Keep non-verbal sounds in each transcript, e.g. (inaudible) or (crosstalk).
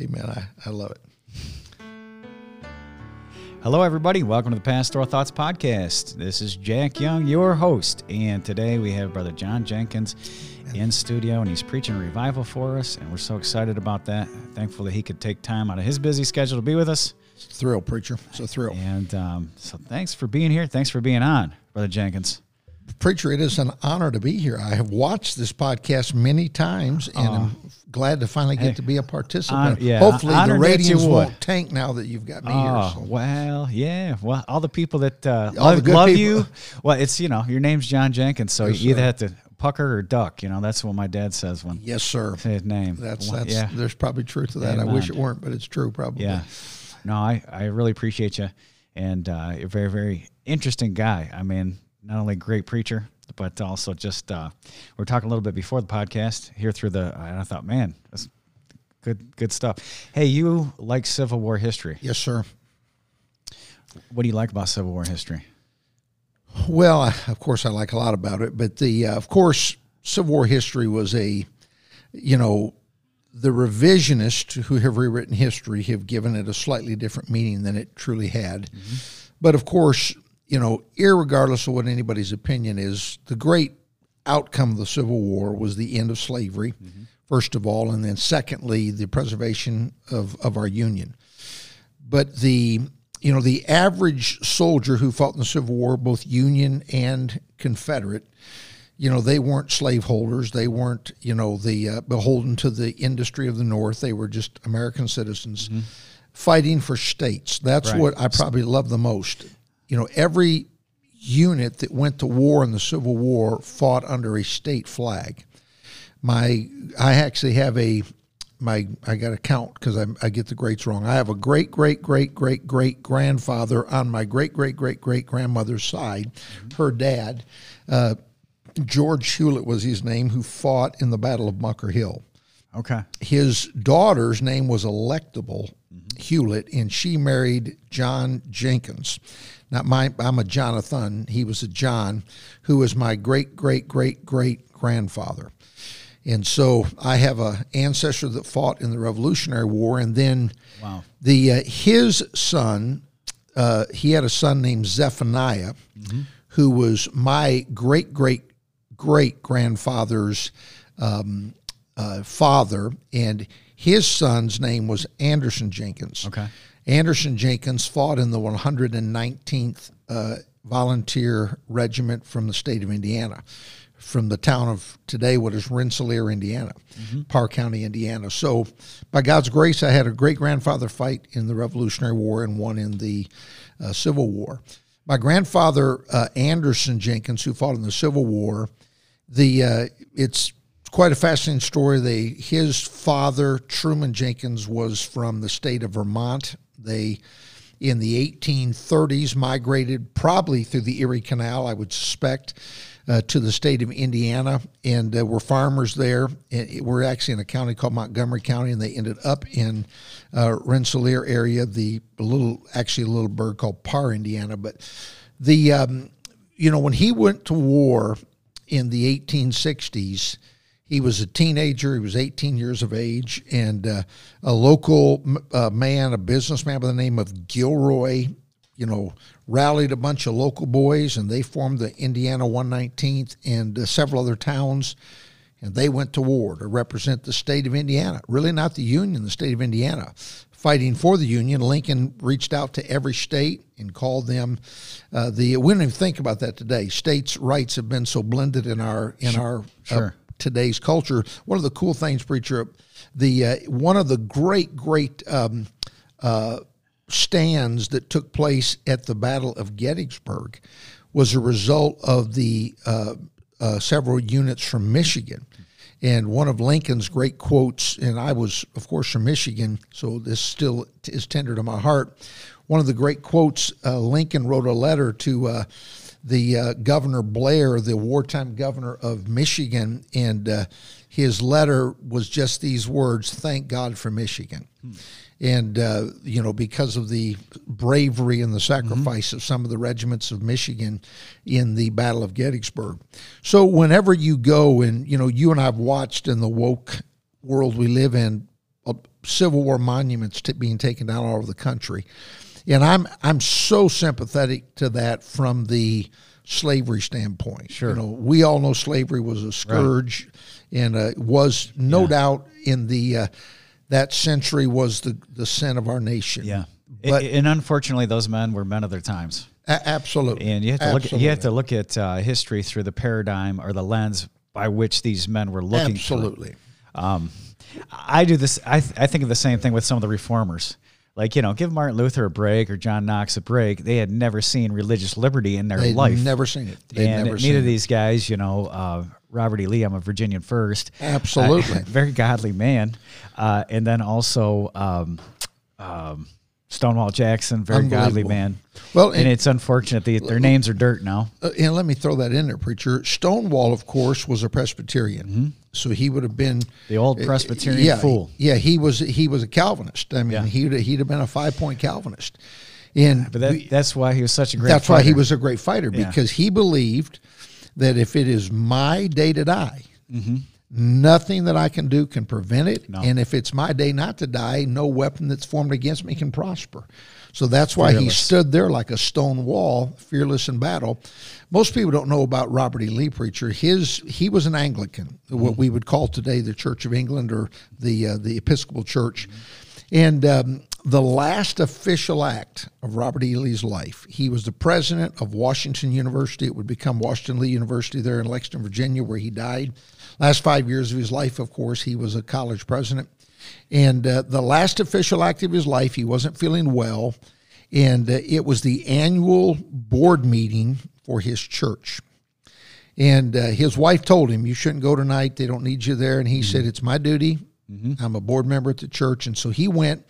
Amen. I, I love it. Hello, everybody. Welcome to the Pastoral Thoughts Podcast. This is Jack Young, your host, and today we have Brother John Jenkins in studio, and he's preaching revival for us, and we're so excited about that. Thankful that he could take time out of his busy schedule to be with us. It's a thrill, preacher. It's a thrill. And um, so, thanks for being here. Thanks for being on, Brother Jenkins. Preacher, it is an honor to be here. I have watched this podcast many times, and I'm glad to finally get Hey, to be a participant. hon- yeah, Hopefully, the ratings won't tank now that you've got me here. Oh So. well, yeah. Well, all the people that uh, love, love you. Well, it's you know your name's John Jenkins, so Yes, you either sir. have to pucker or duck. You know that's what my dad says when Yes, sir. his name. That's that's. yeah. There's probably truth to that. I wish it weren't, but it's true. Probably. Yeah. No, I, I really appreciate you. And uh, you're a very, very interesting guy. I mean, not only a great preacher, but also just, uh, we are talking a little bit before the podcast here through the, and I thought, man, that's good, good stuff. Hey, you like Civil War history. Yes, sir. What do you like about Civil War history? Well, of course, I like a lot about it, but the uh, of course, Civil War history was a, you know, the revisionists who have rewritten history have given it a slightly different meaning than it truly had. But of course, you know, irregardless of what anybody's opinion is, the great outcome of the Civil War was the end of slavery, first of all, and then secondly, the preservation of, of our Union but the you know the average soldier who fought in the Civil War, both Union and Confederate, you know they weren't slaveholders. They weren't you know the uh, beholden to the industry of the North. They were just American citizens fighting for states. That's Right. what I probably love the most. You know every unit that went to war in the Civil War fought under a state flag my I actually have a my I got to count because I I get the greats wrong. I have a great great great great great grandfather on my great great great great grandmother's side, her dad, uh, George Hewlett was his name, who fought in the Battle of Bunker Hill. Okay. His daughter's name was Electable Hewlett, and she married John Jenkins. Not my, I'm a Jonathan. He was a John, who was my great great great great grandfather. And so I have a ancestor that fought in the Revolutionary War, and then Wow. the uh, his son, uh, he had a son named Zephaniah, who was my great great great grandfather's um, uh, father, and his son's name was Anderson Jenkins. Okay. Anderson Jenkins fought in the 119th uh, Volunteer Regiment from the state of Indiana, from the town of today, what is Rensselaer, Indiana, Park County, Indiana. So, by God's grace, I had a great grandfather fight in the Revolutionary War and one in the uh, Civil War. My grandfather, uh, Anderson Jenkins, who fought in the Civil War, the uh, quite a fascinating story. They his father Truman Jenkins was from the state of Vermont. They in the 1830s migrated probably through the Erie Canal, I would suspect, uh, to the state of Indiana, and uh, were farmers there. It- we're actually in a county called Montgomery County, and they ended up in uh, Rensselaer area, the little actually a little bird called Parr, Indiana. But the um, you know when he went to war in the 1860s. He was a teenager. He was 18 years of age, and uh, a local uh, man, a businessman by the name of Gilroy, you know, rallied a bunch of local boys, and they formed the Indiana 119th and uh, several other towns, and they went to war to represent the state of Indiana. Really, not the Union, the state of Indiana. Fighting for the Union, Lincoln reached out to every state and called them uh, the. We don't even think about that today. States' rights have been so blended in our in our uh, Sure. Today's culture. One of the cool things, preacher, the uh, one of the great great um, uh, stands that took place at the Battle of Gettysburg was a result of the uh, uh, several units from Michigan. And one of Lincoln's great quotes, and I was, of course, from Michigan, so this still is tender to my heart. One of the great quotes, uh, Lincoln wrote a letter to uh, the uh, Governor Blair, the wartime governor of Michigan, and uh, his letter was just these words Thank God for Michigan. And, uh, you know, because of the bravery and the sacrifice of some of the regiments of Michigan in the Battle of Gettysburg. So, whenever you go, and, you know, you and I have watched in the woke world we live in, uh, Civil War monuments t- being taken down all over the country, and I'm I'm so sympathetic to that from the slavery standpoint. Sure. you know, we all know slavery was a scourge, and uh, was no doubt in the uh, that century was the the sin of our nation. Yeah. But- and unfortunately, those men were men of their times. A- absolutely. And you have to look. At, you have to look at uh, history through the paradigm or the lens by which these men were looking. Absolutely. I do this. I, th- I think of the same thing with some of the reformers. Like you know, give Martin Luther a break or John Knox a break. They had never seen religious liberty in their They'd life. never seen it. They'd and neither of these guys, you know, uh, Robert E. Lee, I'm a Virginian first. Absolutely. Uh, (laughs) very godly man. Uh, and then also um, um, Stonewall Jackson, very godly man. Well, and, and- it's unfortunate that their names are dirt now. Uh, and let me throw that in there, preacher. Stonewall, of course, was a Presbyterian, so he would have been Mm-hmm. The old Presbyterian yeah, fool. Yeah, he was. He was a Calvinist. I mean, Yeah. he'd he'd have been a five point Calvinist, and But that, we- that's why he was such a great fighter. that's why he was a great fighter Yeah. because he believed that if it is my day to die, nothing that I can do can prevent it. Mm-hmm. No. And if it's my day not to die, no weapon that's formed against me can prosper. So that's why he stood there like a stone wall, fearless in battle. Most people don't know about Robert E. Lee preacher. His he was an Anglican, what we would call today the Church of England or the uh, the Episcopal Church. And um, the last official act of Robert E. Lee's life, he was the president of Washington University. It would become Washington Lee University there in Lexington, Virginia, where he died. Last five years of his life, of course, he was a college president. And uh, the last official act of his life, he wasn't feeling well. And uh, it was the annual board meeting for his church. And uh, his wife told him, You shouldn't go tonight. They don't need you there. And he said, It's my duty. I'm a board member at the church. And so he went.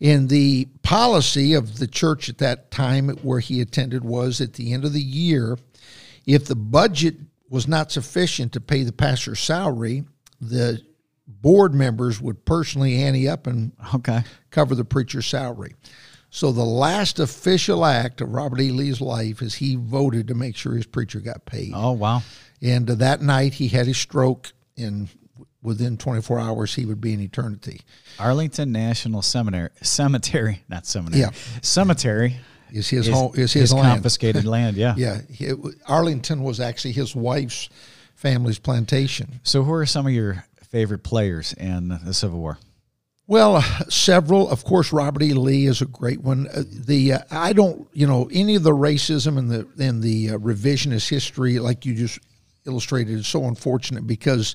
And the policy of the church at that time where he attended was at the end of the year, if the budget was not sufficient to pay the pastor's salary, the board members would personally ante up and okay. cover the preacher's salary. So the last official act of Robert E. Lee's life is he voted to make sure his preacher got paid. Oh wow. And uh, that night he had his stroke, and within 24 hours he would be in eternity. Arlington National Seminary, cemetery, not seminary. Yeah. cemetery Is his home? Is his, land? confiscated (laughs) land. Yeah. Yeah, it Arlington was actually his wife's family's plantation. So, who are some of your favorite players in the Civil War? Well, uh, several. Of course, Robert E. Lee is a great one. Uh, the uh, I don't, you know, any of the racism and the and the uh, revisionist history, like you just illustrated, is so unfortunate because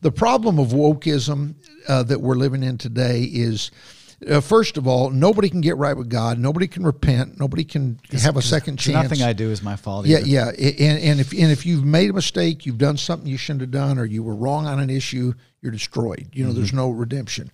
the problem of wokeism uh, that we're living in today is. Uh, first of all, nobody can get right with God. Nobody can repent. Nobody can have a second chance. Nothing I do is my fault. Yeah, either. yeah, A- and, and if and if you've made a mistake, you've done something you shouldn't have done, or you were wrong on an issue, you're destroyed. You know, there's no redemption.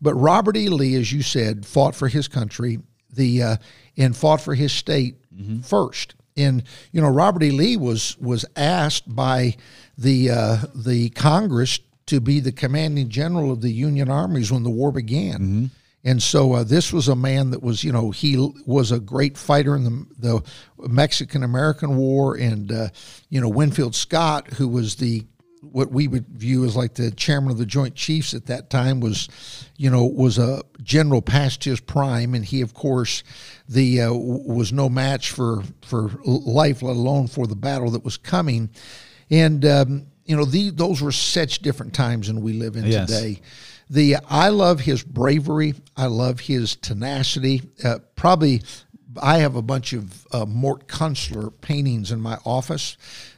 But Robert E. Lee, as you said, fought for his country, the uh, and fought for his state first. And you know, Robert E. Lee was was asked by the uh, the Congress to be the commanding general of the Union armies when the war began. And so uh, this was a man that was, you know, he was a great fighter in the, the Mexican American War, and uh, you know Winfield Scott, who was the what we would view as like the chairman of the Joint Chiefs at that time, was, you know, was a general past his prime, and he, of course, the uh, was no match for for life, let alone for the battle that was coming, and um, you know, the, those were such different times than we live in Yes. today. The I love his bravery. I love his tenacity. Uh, probably, I have a bunch of uh, Mort Kunstler paintings in my office.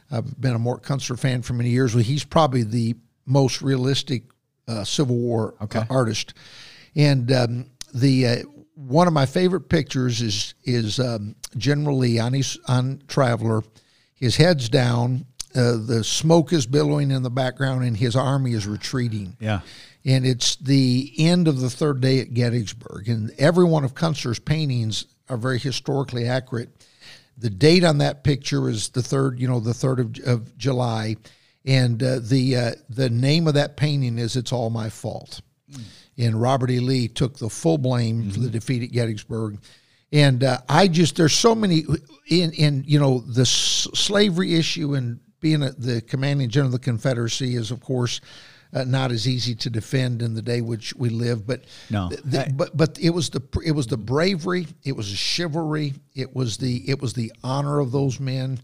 I've been a Mort Kunstler fan for many years. He's probably the most realistic uh, Civil War Okay. uh, artist. And um, the uh, one of my favorite pictures is is um, General Lee on his on Traveler. His head's down. Uh, the smoke is billowing in the background, and his army is retreating Yeah. And it's the end of the third day at Gettysburg. And every one of Kunstler's paintings are very historically accurate. The date on that picture is the third, you know, the third of, of July, and uh, the uh, the name of that painting is "It's All My Fault." And Robert E. Lee took the full blame for the defeat at Gettysburg. And uh, I just there's so many in in you know the s- slavery issue and being a, the commanding general of the Confederacy is of course uh, not as easy to defend in the day which we live. But No. th- th- but but it was the it was the bravery, it was the chivalry, it was the it was the honor of those men.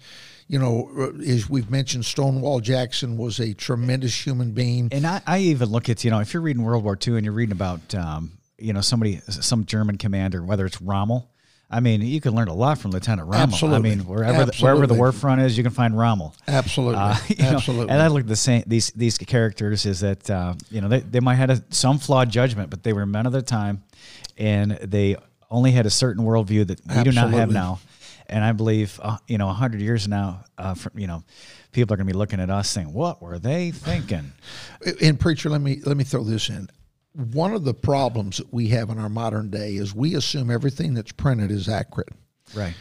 You know, uh, as we've mentioned, Stonewall Jackson was a tremendous human being. And I, I even look at, you know, if you're reading World War II and you're reading about, um, you know, somebody, some German commander, whether it's Rommel, I mean, you can learn a lot from Lieutenant Rommel. Absolutely. I mean, wherever the, wherever the Absolutely. war front is, you can find Rommel. Absolutely, Uh, (laughs) you know, absolutely. and I look at the same these these characters is that uh, you know they, they might have a, some flawed judgment, but they were men of their time, and they only had a certain worldview that we do not have now. And I believe uh, you know hundred years now, uh, from you know, people are going to be looking at us saying, "What were they thinking?" and preacher let me let me throw this in one of the problems that we have in our modern day is we assume everything that's printed is accurate Right.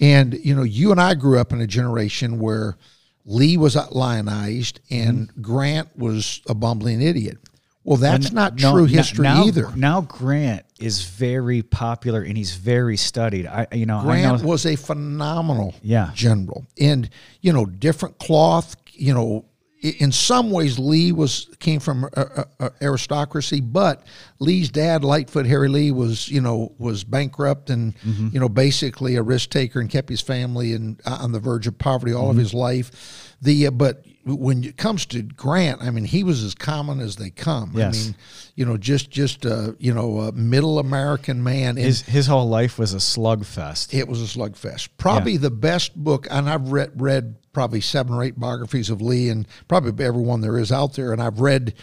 and you know you and i grew up in a generation where lee was lionized and mm-hmm. grant was a bumbling idiot well that's not No, true history now, either Now Grant is very popular and he's very studied. I you know I grant know was a phenomenal Yeah. general and you know different cloth you know in some ways lee was came from uh, uh, uh, aristocracy but lee's dad lightfoot harry lee was you know was bankrupt and Mm-hmm. you know basically a risk taker and kept his family and uh, on the verge of poverty all Mm-hmm. of his life the uh, but when it comes to grant i mean he was as common as they come Yes. i mean you know just just uh, you know a middle american man and his his whole life was a slugfest. it was a slugfest. Probably the best book, and I've read read probably seven or eight biographies of Lee, and probably every one there is out there. And I've read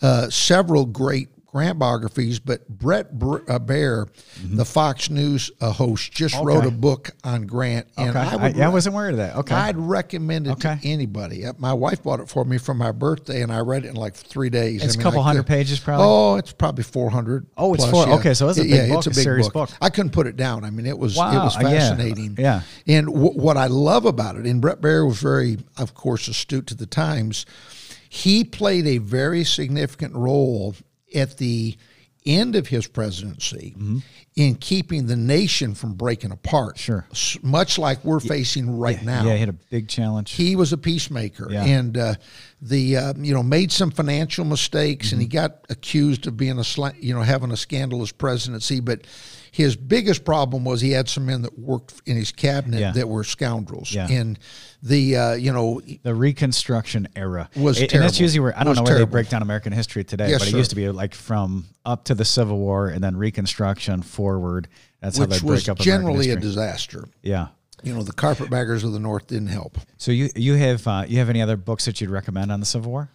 uh, several great Grant biographies, but Bret Br- uh, Baier, the Fox News uh, host, just wrote a book on Grant, and Okay. I I, would yeah, I wasn't aware of that. Okay. I'd recommend it Okay. to anybody. Uh, My wife bought it for me for my birthday, and I read it in like three days. It's a couple I hundred pages, probably? Oh, it's probably four hundred. Oh, it's four- okay, so it's a big yeah, book, it's a big serious book. book. I couldn't put it down. I mean, it was it Wow, was uh, yeah, fascinating. yeah. And w- what I love about it, and Bret Baier was very, of course, astute to the times. He played a very significant role at the end of his presidency in keeping the nation from breaking apart. Mm-hmm. Sure. Much like we're facing right now. Yeah, he had a big challenge. He was a peacemaker, Yeah. and uh, the uh, you know made some financial mistakes, and he Mm-hmm. got accused of being a you know having a scandalous presidency. But his biggest problem was he had some men that worked in his cabinet Yeah. that were scoundrels, Yeah. and the uh, you know the Reconstruction era Was And- and that's usually where I don't know where terrible. they break down American history today, Yes, but it sir. used to be like from up to the Civil War and then Reconstruction forward. That's how which they was break up generally a disaster. yeah. You know, the carpetbaggers of the North didn't help. So you you have uh, you have any other books that you'd recommend on the Civil War?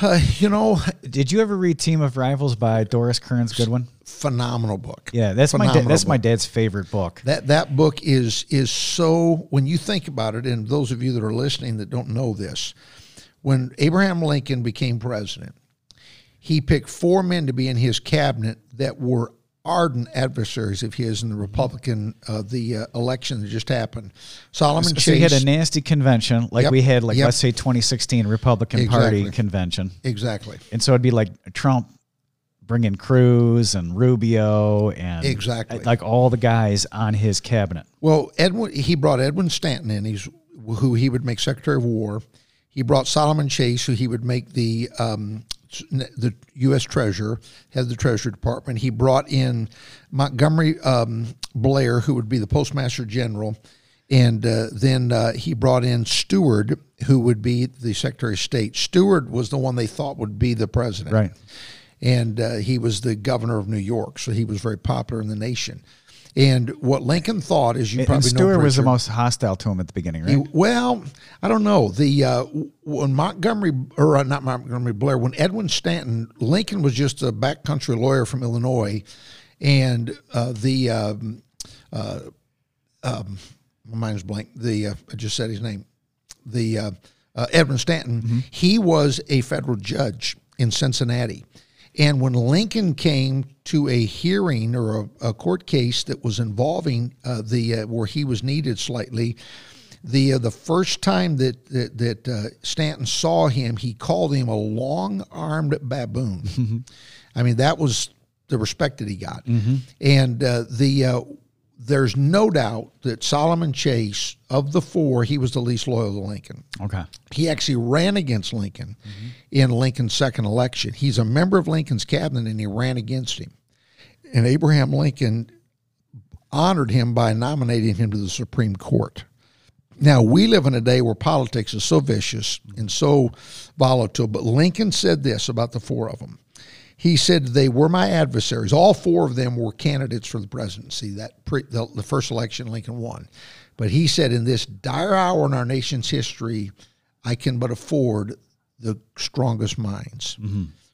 Uh, you know, Did you ever read Team of Rivals by Doris Kearns Goodwin? phenomenal book. Yeah, that's my da- Phenomenal that's my dad's favorite book. That that book is is so when you think about it, and those of you that are listening that don't know this, when Abraham Lincoln became president, he picked four men to be in his cabinet that were ardent adversaries of his in the Republican uh, the uh, election that just happened. Solomon So Chase. you had a nasty convention, like Yep, we had, like yep. let's say 2016 Republican Party convention, exactly. and so it'd be like Trump bringing Cruz and Rubio and Exactly. like all the guys on his cabinet. Well, Edwin he brought Edwin Stanton in. He's who he would make Secretary of War. He brought Solomon Chase, who he would make the um, the U.S. Treasurer, head of the Treasury Department. He brought in Montgomery um, Blair, who would be the Postmaster General, and uh, then uh, he brought in Seward, who would be the Secretary of State. Seward was the one they thought would be the president, Right. and uh, he was the governor of New York, so he was very popular in the nation. And what Lincoln thought, as you And probably know, Seward was the most hostile to him at the beginning, right? he- well, I don't know. The uh, when Montgomery or uh, not Montgomery Blair, when Edwin Stanton, Lincoln was just a backcountry lawyer from Illinois, and uh, the um, uh, um, my mind's blank. The uh, I just said his name. The uh, uh, Edwin Stanton. He was a federal judge in Cincinnati. And when Lincoln came to a hearing or a, a court case that was involving uh, the uh, where he was needed slightly, the uh, the first time that that, that uh, Stanton saw him, he called him a long-armed baboon. (laughs) I mean, that was the respect that he got. And uh, the uh, there's no doubt that Solomon Chase, of the four, he was the least loyal to Lincoln. Okay. He actually ran against Lincoln mm-hmm. in Lincoln's second election. He's a member of Lincoln's cabinet and he ran against him. And Abraham Lincoln honored him by nominating him to the Supreme Court. Now, we live in a day where politics is so vicious and so volatile, but Lincoln said this about the four of them. He said they were my adversaries. All four of them were candidates for the presidency. That pre, the, the first election, Lincoln won. But he said, in this dire hour in our nation's history, I can but afford the strongest minds.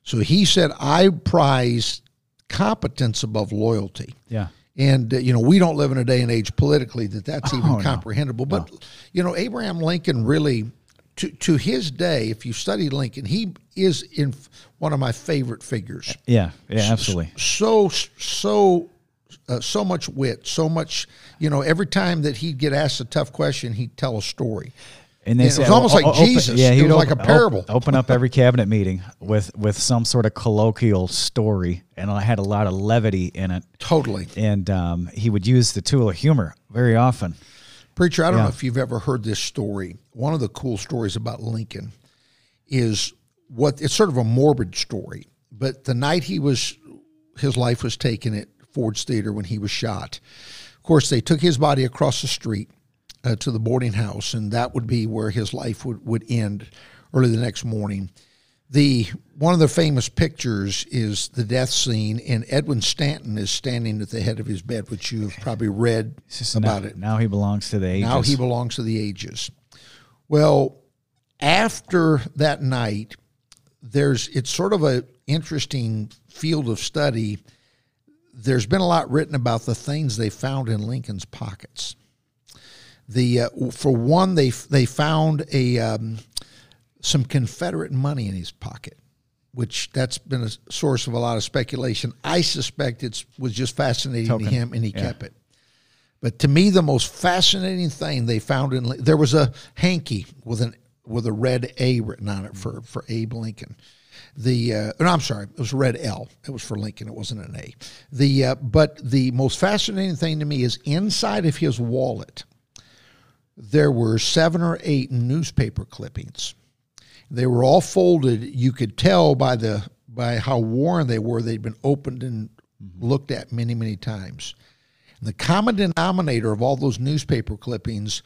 So he said, I prize competence above loyalty. Yeah. And uh, you know, we don't live in a day and age politically that that's (laughs) even Oh, no. comprehensible. But you know, Abraham Lincoln really, to to his day, if you study Lincoln, he is in one of my favorite figures. Yeah. Yeah. Absolutely. So so. Uh, so much wit, so much, you know. Every time that he'd get asked a tough question, he'd tell a story. And they Yeah, it was almost o- like open- Jesus. Yeah, he was would like a parable. Open up every cabinet meeting with with some sort of colloquial story, and I had a lot of levity in it. Totally, And um, he would use the tool of humor very often. Preacher. I don't Yeah. know if you've ever heard this story. One of the cool stories about Lincoln is what it's sort of a morbid story. But the night he was, his life was taken at Ford's Theater when he was shot. Of course, they took his body across the street uh, to the boarding house, and that would be where his life would, would end early the next morning. The one of the famous pictures is the death scene, and Edwin Stanton is standing at the head of his bed, which you've probably read about now, it. Now he belongs to the ages. Now he belongs to the ages. Well, after that night, there's it's sort of a interesting field of study. There's been a lot written about the things they found in Lincoln's pockets. The uh, for one, they they found a um, some Confederate money in his pocket, which that's been a source of a lot of speculation. I suspect it was just fascinating Token. to him, and he Yeah. kept it. But to me, the most fascinating thing they found in there was a hanky with an with a red A written on it for for Abe Lincoln. The uh, no, I'm sorry, it was red L. It was for Lincoln. It wasn't an A. The uh, but the most fascinating thing to me is inside of his wallet. There were seven or eight newspaper clippings. They were all folded. You could tell by the by how worn they were. They'd been opened and looked at many many times. The common denominator of all those newspaper clippings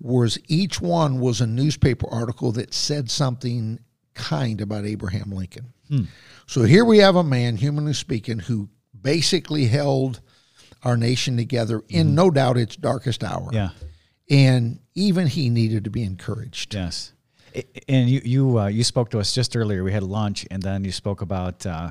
was each one was a newspaper article that said something kind about Abraham Lincoln. Hmm. So here we have a man, humanly speaking, who basically held our nation together in mm-hmm. no doubt its darkest hour. Yeah. And even he needed to be encouraged. Yes. And you you uh, you spoke to us just earlier. We had lunch, and then you spoke about uh,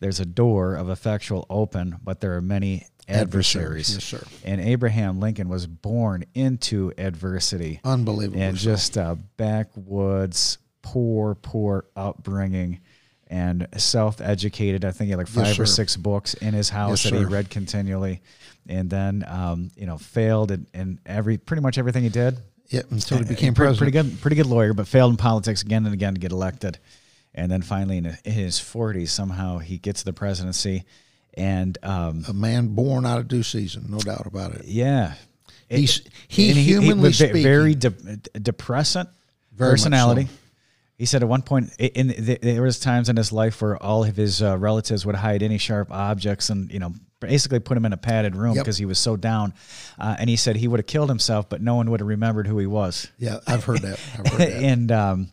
there's a door of effectual open, but there are many adversaries. Adversaries, yes, sir. And Abraham Lincoln was born into adversity Unbelievable. and just a backwoods, poor, poor upbringing. And self-educated. I think he had like five or six books in his house Yes, that he read continually, and then um, you know failed in, in every pretty much everything he did yeah, until he became pretty, president. pretty good, pretty good lawyer, but failed in politics again and again to get elected. And then finally, in his forties, somehow he gets the presidency, and um, A man born out of due season, no doubt about it. yeah, He's- he and humanly was ve- speaking- very de- depressant Very personality. He said at one point, in th- there was times in his life where all of his uh, relatives would hide any sharp objects and you know basically put him in a padded room Yep. because he was so down. Uh, and he said he would have killed himself, but no one would have remembered who he was. Yeah, I've heard that. I've heard that. (laughs) and um,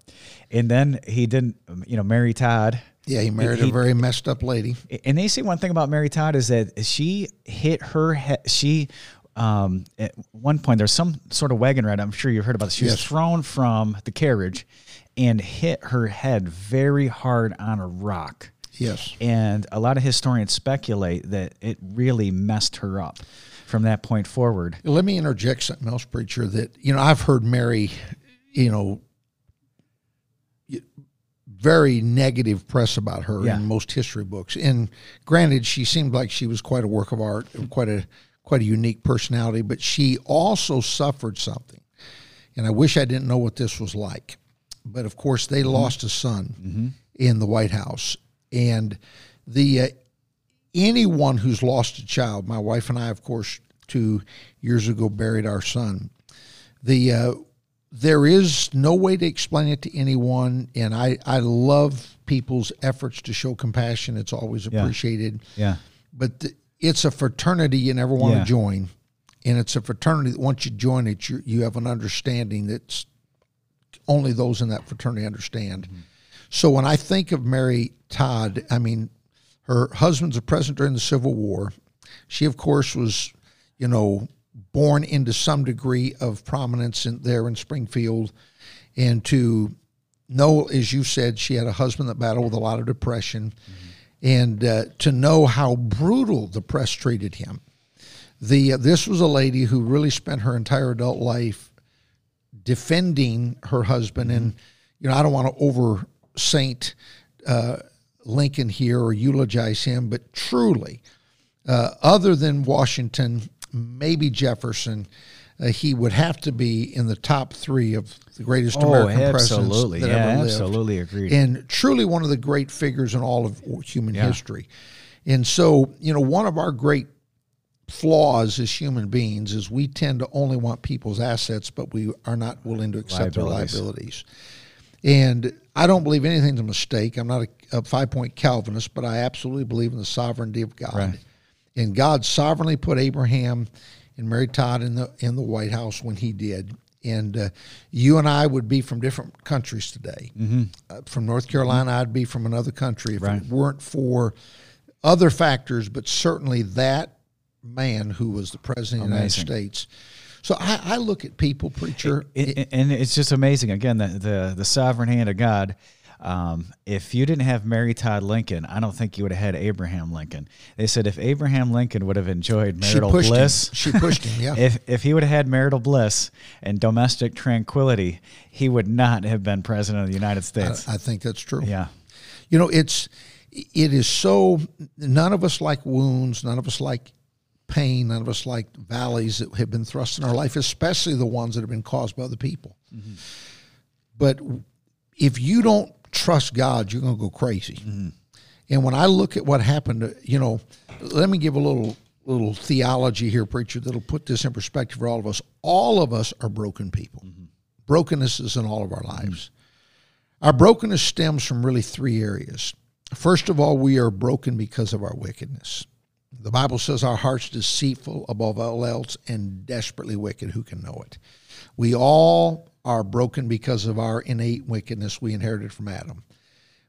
and then he didn't, you know, marry Todd. yeah, he married he- a very messed up lady. And they say one thing about Mary Todd is that she hit her head. She, um, at one point, there's some sort of wagon ride. I'm sure you've heard about this. She was thrown from the carriage and hit her head very hard on a rock. Yes. And a lot of historians speculate that it really messed her up from that point forward. Let me interject something else, preacher. That you know, I've heard Mary, you know, very negative press about her Yeah. in most history books. And granted, she seemed like she was quite a work of art, quite a quite a unique personality. But she also suffered something, and I wish I didn't know what this was like. But of course, they lost a son in the White House, and the uh, anyone who's lost a child, my wife and I, of course, two years ago buried our son. The uh, there is no way to explain it to anyone, and I I love people's efforts to show compassion. It's always appreciated. Yeah. But th- it's a fraternity you never want Yeah. to join, and it's a fraternity that once you join it, you you have an understanding that's only those in that fraternity understand. So when I think of Mary Todd, I mean, her husband's a president during the Civil War. She, of course, was, you know, born into some degree of prominence in, there in Springfield, and to know, as you said, she had a husband that battled with a lot of depression, and uh, to know how brutal the press treated him. The uh, this was a lady who really spent her entire adult life defending her husband, and you know I don't want to over saint uh, Lincoln here or eulogize him, but truly, uh, other than Washington, maybe Jefferson. Uh, he would have to be in the top three of the greatest Oh, American absolutely. presidents that Yeah, ever lived absolutely agreed. and truly one of the great figures in all of human Yeah. history. And so, you know, one of our great flaws as human beings is we tend to only want people's assets, but we are not willing to accept their Liabilities. liabilities. And I don't believe anything's a mistake. I'm not a, a five point Calvinist, but I absolutely believe in the sovereignty of God. Right. And God sovereignly put Abraham and Mary Todd in the in the White House when He did. And uh, you and I would be from different countries today. Uh, from North Carolina, I'd be from another country if Right. it weren't for other factors, but certainly that man who was the president of the United States. So I, I look at people, preacher. It, and it's just amazing. Again, the the, the sovereign hand of God. Um, if you didn't have Mary Todd Lincoln, I don't think you would have had Abraham Lincoln. They said if Abraham Lincoln would have enjoyed marital pushed bliss, him. She pushed him. Yeah. (laughs) if if he would have had marital bliss and domestic tranquility, he would not have been president of the United States. I think that's true. yeah, You know, it's it is so. None of us like wounds. None of us like pain. None of us like valleys that have been thrust in our life, especially the ones that have been caused by other people. Mm-hmm. But if you don't trust God, you're going to go crazy. Mm-hmm. And when I look at what happened, uh, you know, let me give a little little theology here, preacher, that'll put this in perspective for all of us. All of us are broken people. Mm-hmm. Brokenness is in all of our lives. Our brokenness stems from really three areas. First of all, we are broken because of our wickedness. The Bible says our heart's deceitful above all else and desperately wicked. Who can know it? We all are broken because of our innate wickedness we inherited from Adam.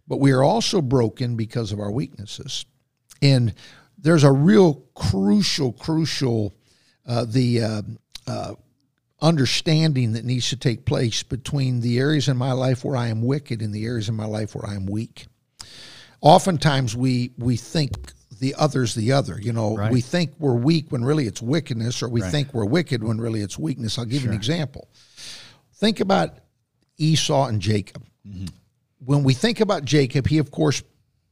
But we are also broken because of our weaknesses. And there's a real crucial, crucial, uh, the uh, uh, understanding that needs to take place between the areas in my life where I am wicked and the areas in my life where I am weak. Oftentimes we we think the other's the other. You know, Right. we think we're weak when really it's wickedness, or we Right. think we're wicked when really it's weakness. I'll give you an example. Think about Esau and Jacob. When we think about Jacob, he of course,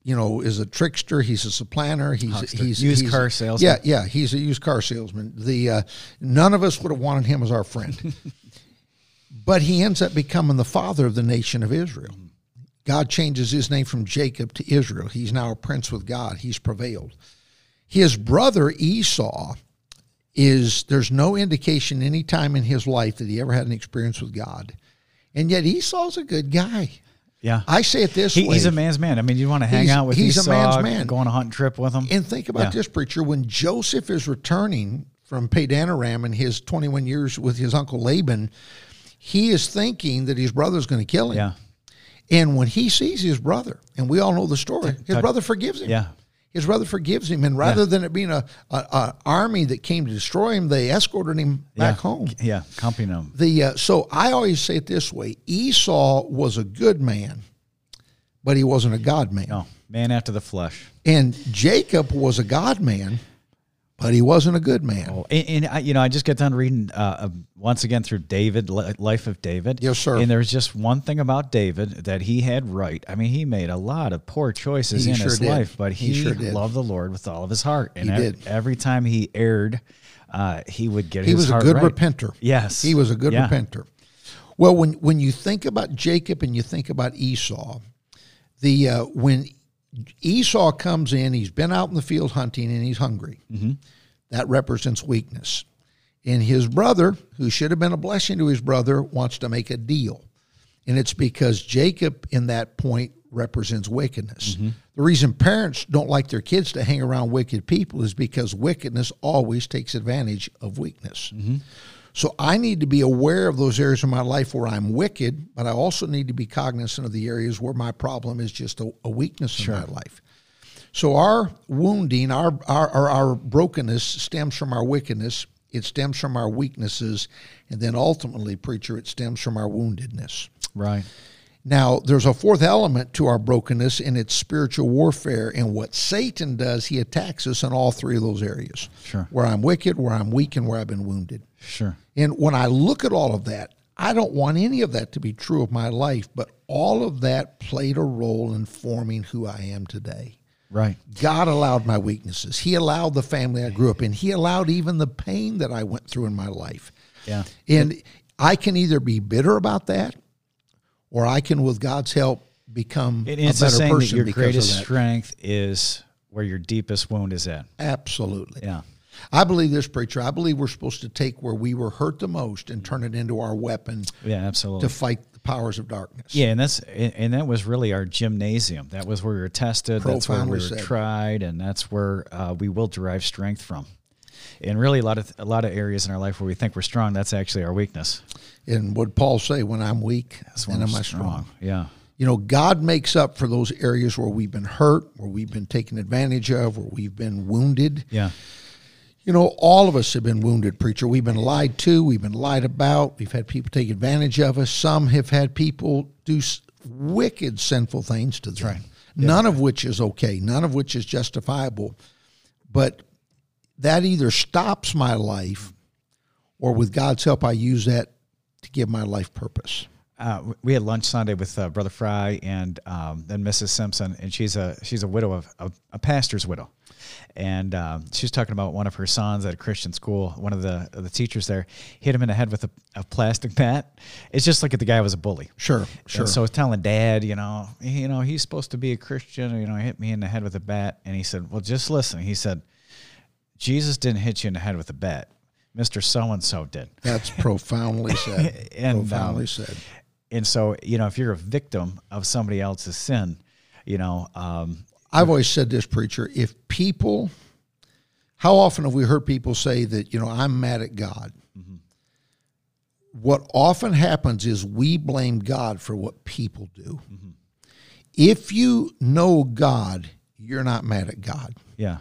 you know, is a trickster. He's a supplanter. He's he's Used he's- car salesman. Yeah, yeah, he's a used car salesman. The uh, none of us would have wanted him as our friend, (laughs) but he ends up becoming the father of the nation of Israel. God changes his name from Jacob to Israel. He's now a prince with God. He's prevailed. His brother Esau is there's no indication any time in his life that he ever had an experience with God, and yet Esau's a good guy. yeah. I say it this He, way. he's a man's man. I mean, you want to hang He's- out with he's a man's man. go on a hunting trip with him. And think about Yeah. this, preacher. When Joseph is returning from Padanaram and his 21 years with his uncle Laban, he is thinking that his brother's going to kill him. yeah, And when he sees his brother, and we all know the story, his brother forgives him. yeah, His brother forgives him, and rather than it being a, a, a army that came to destroy him, they escorted him back yeah. home. Yeah, accompanying him. The uh, so I always say it this way: Esau was a good man, but he wasn't a God man. No, man after the flesh. And Jacob was a God man, but he wasn't a good man. Oh, and, and I, you know, I just got done reading uh, uh, once again through David, Life of David. Yes, sir. And there's just one thing about David that he had right. I mean, he made a lot of poor choices He in sure his did. life, but He he, sure loved the Lord with all of his heart. And did. every time he erred, uh, he would get He was a good right. repenter. Yes, He was a good Yeah. repenter. Well, when when you think about Jacob and you think about Esau, the uh, when Esau comes in, he's been out in the field hunting and he's hungry. Mm-hmm. that represents weakness. And his brother, who should have been a blessing to his brother, wants to make a deal. And it's because Jacob, in that point, represents wickedness. Mm-hmm. The reason parents don't like their kids to hang around wicked people is because wickedness always takes advantage of weakness. Mm-hmm. So I need to be aware of those areas of my life where I'm wicked, but I also need to be cognizant of the areas where my problem is just a, a weakness in my life. So our wounding, our, our our our brokenness stems from our wickedness. It stems from our weaknesses, and then ultimately, preacher, it stems from our woundedness. Right. Now, there's a fourth element to our brokenness, and it's spiritual warfare. And what Satan does, he attacks us in all three of those areas. Sure. Where I'm wicked, where I'm weak, and where I've been wounded. Sure. And when I look at all of that, I don't want any of that to be true of my life, but all of that played a role in forming who I am today. Right. God allowed my weaknesses. He allowed the family I grew up in. He allowed even the pain that I went through in my life. Yeah. And I can either be bitter about that or I can, with God's help, become It, a it's a better saying that your greatest strength is where your deepest wound is at. Absolutely. Yeah. I believe this, preacher. I believe we're supposed to take where we were hurt the most and turn it into our weapon Yeah, absolutely. to fight the powers of darkness. Yeah, and that's and that was really our gymnasium. That was where we were tested. That's where we were said. tried, and that's where uh, we will derive strength from. And really, a lot of a lot of areas in our life where we think we're strong, that's actually our weakness. And what Paul say, when I'm weak, That's when am we're I strong. Yeah, You know, God makes up for those areas where we've been hurt, where we've been taken advantage of, where we've been wounded. yeah, You know, all of us have been wounded, preacher. We've been lied to, we've been lied about, we've had people take advantage of us. Some have had people do wicked, sinful things to them. right. None of which is okay, none of which is justifiable. But that either stops my life or with God's help, I use that to give my life purpose. Uh, we had lunch Sunday with uh, Brother Fry and um, then Mrs. Simpson, and she's a she's a widow of a, a pastor's widow, and um, she was talking about one of her sons at a Christian school. One of the the teachers there hit him in the head with a, a plastic bat. It's just like if the guy was a bully. Sure, sure. And so I was telling Dad, you know, you know, he's supposed to be a Christian. You know, hit me in the head with a bat, and he said, "Well, just listen." He said, "Jesus didn't hit you in the head with a bat. Mister So and So did." That's profoundly said. (laughs) And, um, profoundly said. And so you know if you're a victim of somebody else's sin you know um, I've always said this, preacher. If people, how often have we heard people say that, you know, I'm mad at God? What often happens is we blame God for what people do. If you know God, you're not mad at God. yeah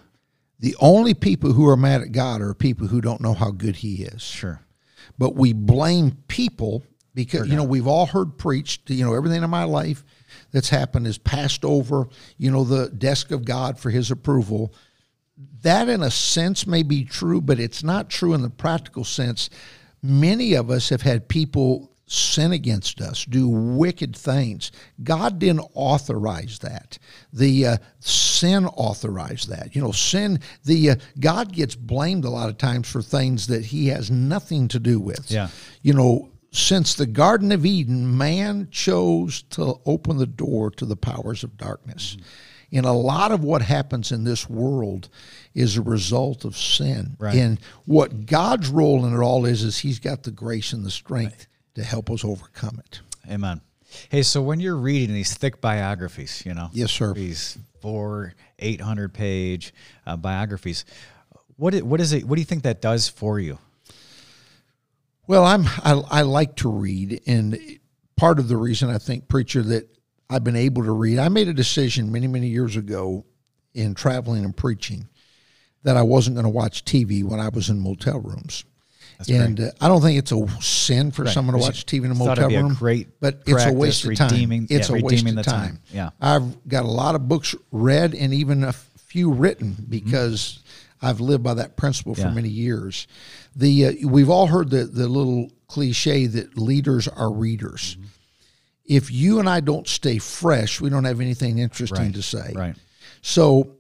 The only people who are mad at God are people who don't know how good He is. sure but we blame people because you know we've all heard preached you know everything in my life that's happened is passed over you know the desk of god for his approval. That in a sense may be true but it's not true in the practical sense. Many of us have had people sin against us do wicked things. God didn't authorize that. The uh, sin authorized that. You know sin the uh, god gets blamed a lot of times for things that he has nothing to do with. Yeah. you know since the garden of eden man chose to open the door to the powers of darkness. And a lot of what happens in this world is a result of sin. Right. and what god's role in it all is is he's got the grace and the strength to help us overcome it. Amen. Hey so when you're reading these thick biographies you know Yes, sir. these four 800 page uh, biographies what what is it what do you think that does for you Well, I'm I, I like to read, and part of the reason I think preacher that I've been able to read, I made a decision many many years ago in traveling and preaching that I wasn't going to watch TV when I was in motel rooms. and uh, I don't think it's a sin for someone to watch TV in a motel it'd a room, great but it's a waste of time. It's yeah, a waste of time. time. Yeah. I've got a lot of books read and even a few written because I've lived by that principle for Mm-hmm. Many years. The uh, we've all heard the the little cliche that leaders are readers. Mm-hmm. If you and I don't stay fresh, we don't have anything interesting Right, to say. right So,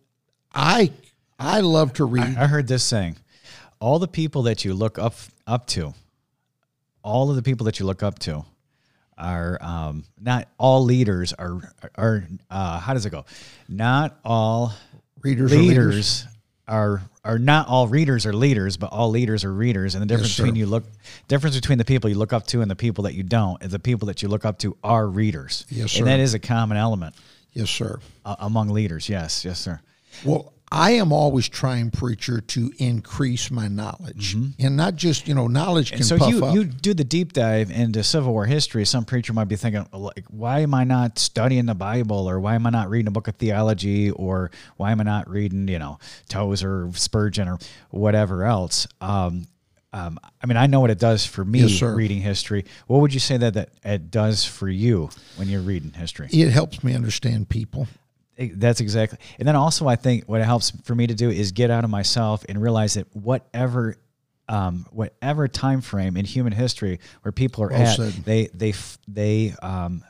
I I love to read. I heard this saying: all the people that you look up up to, all of the people that you look up to, are um, not all leaders are are uh, how does it go? Not all readers, are leaders. leaders are are not all readers are leaders, but all leaders are readers. And the difference sir. between you look difference between the people you look up to and the people that you don't is the people that you look up to are readers. Yes, sir. And that is a common element Yes, sir. uh, among leaders. Yes, yes, sir. Well, I am always trying, preacher, to increase my knowledge, and not just you know knowledge can And so you up. you do the deep dive into Civil War history. Some preacher might be thinking, like, why am I not studying the Bible, or why am I not reading a book of theology, or why am I not reading, you know, Tozer, or Spurgeon, or whatever else? Um, um, I mean, I know what it does for me Yes, reading history. What would you say that, that it does for you when you're reading history? it helps me understand people. That's exactly. And then also, I think what it helps for me to do is get out of myself and realize that whatever, um, whatever time frame in human history where people are Well at, said. they they they um,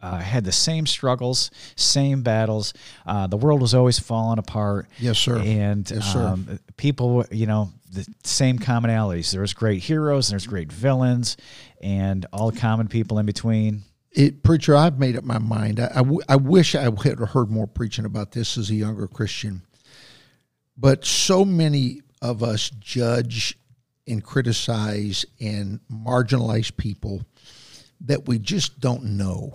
uh, had the same struggles, same battles. Uh, the world was always falling apart. Yes, sir. And Yes, sir. um, people, you know, the same commonalities. There was great heroes, and there's great villains, and all common people in between. It, preacher, I've made up my mind. I, I w- I wish I had heard more preaching about this as a younger Christian. But so many of us judge and criticize and marginalize people that we just don't know.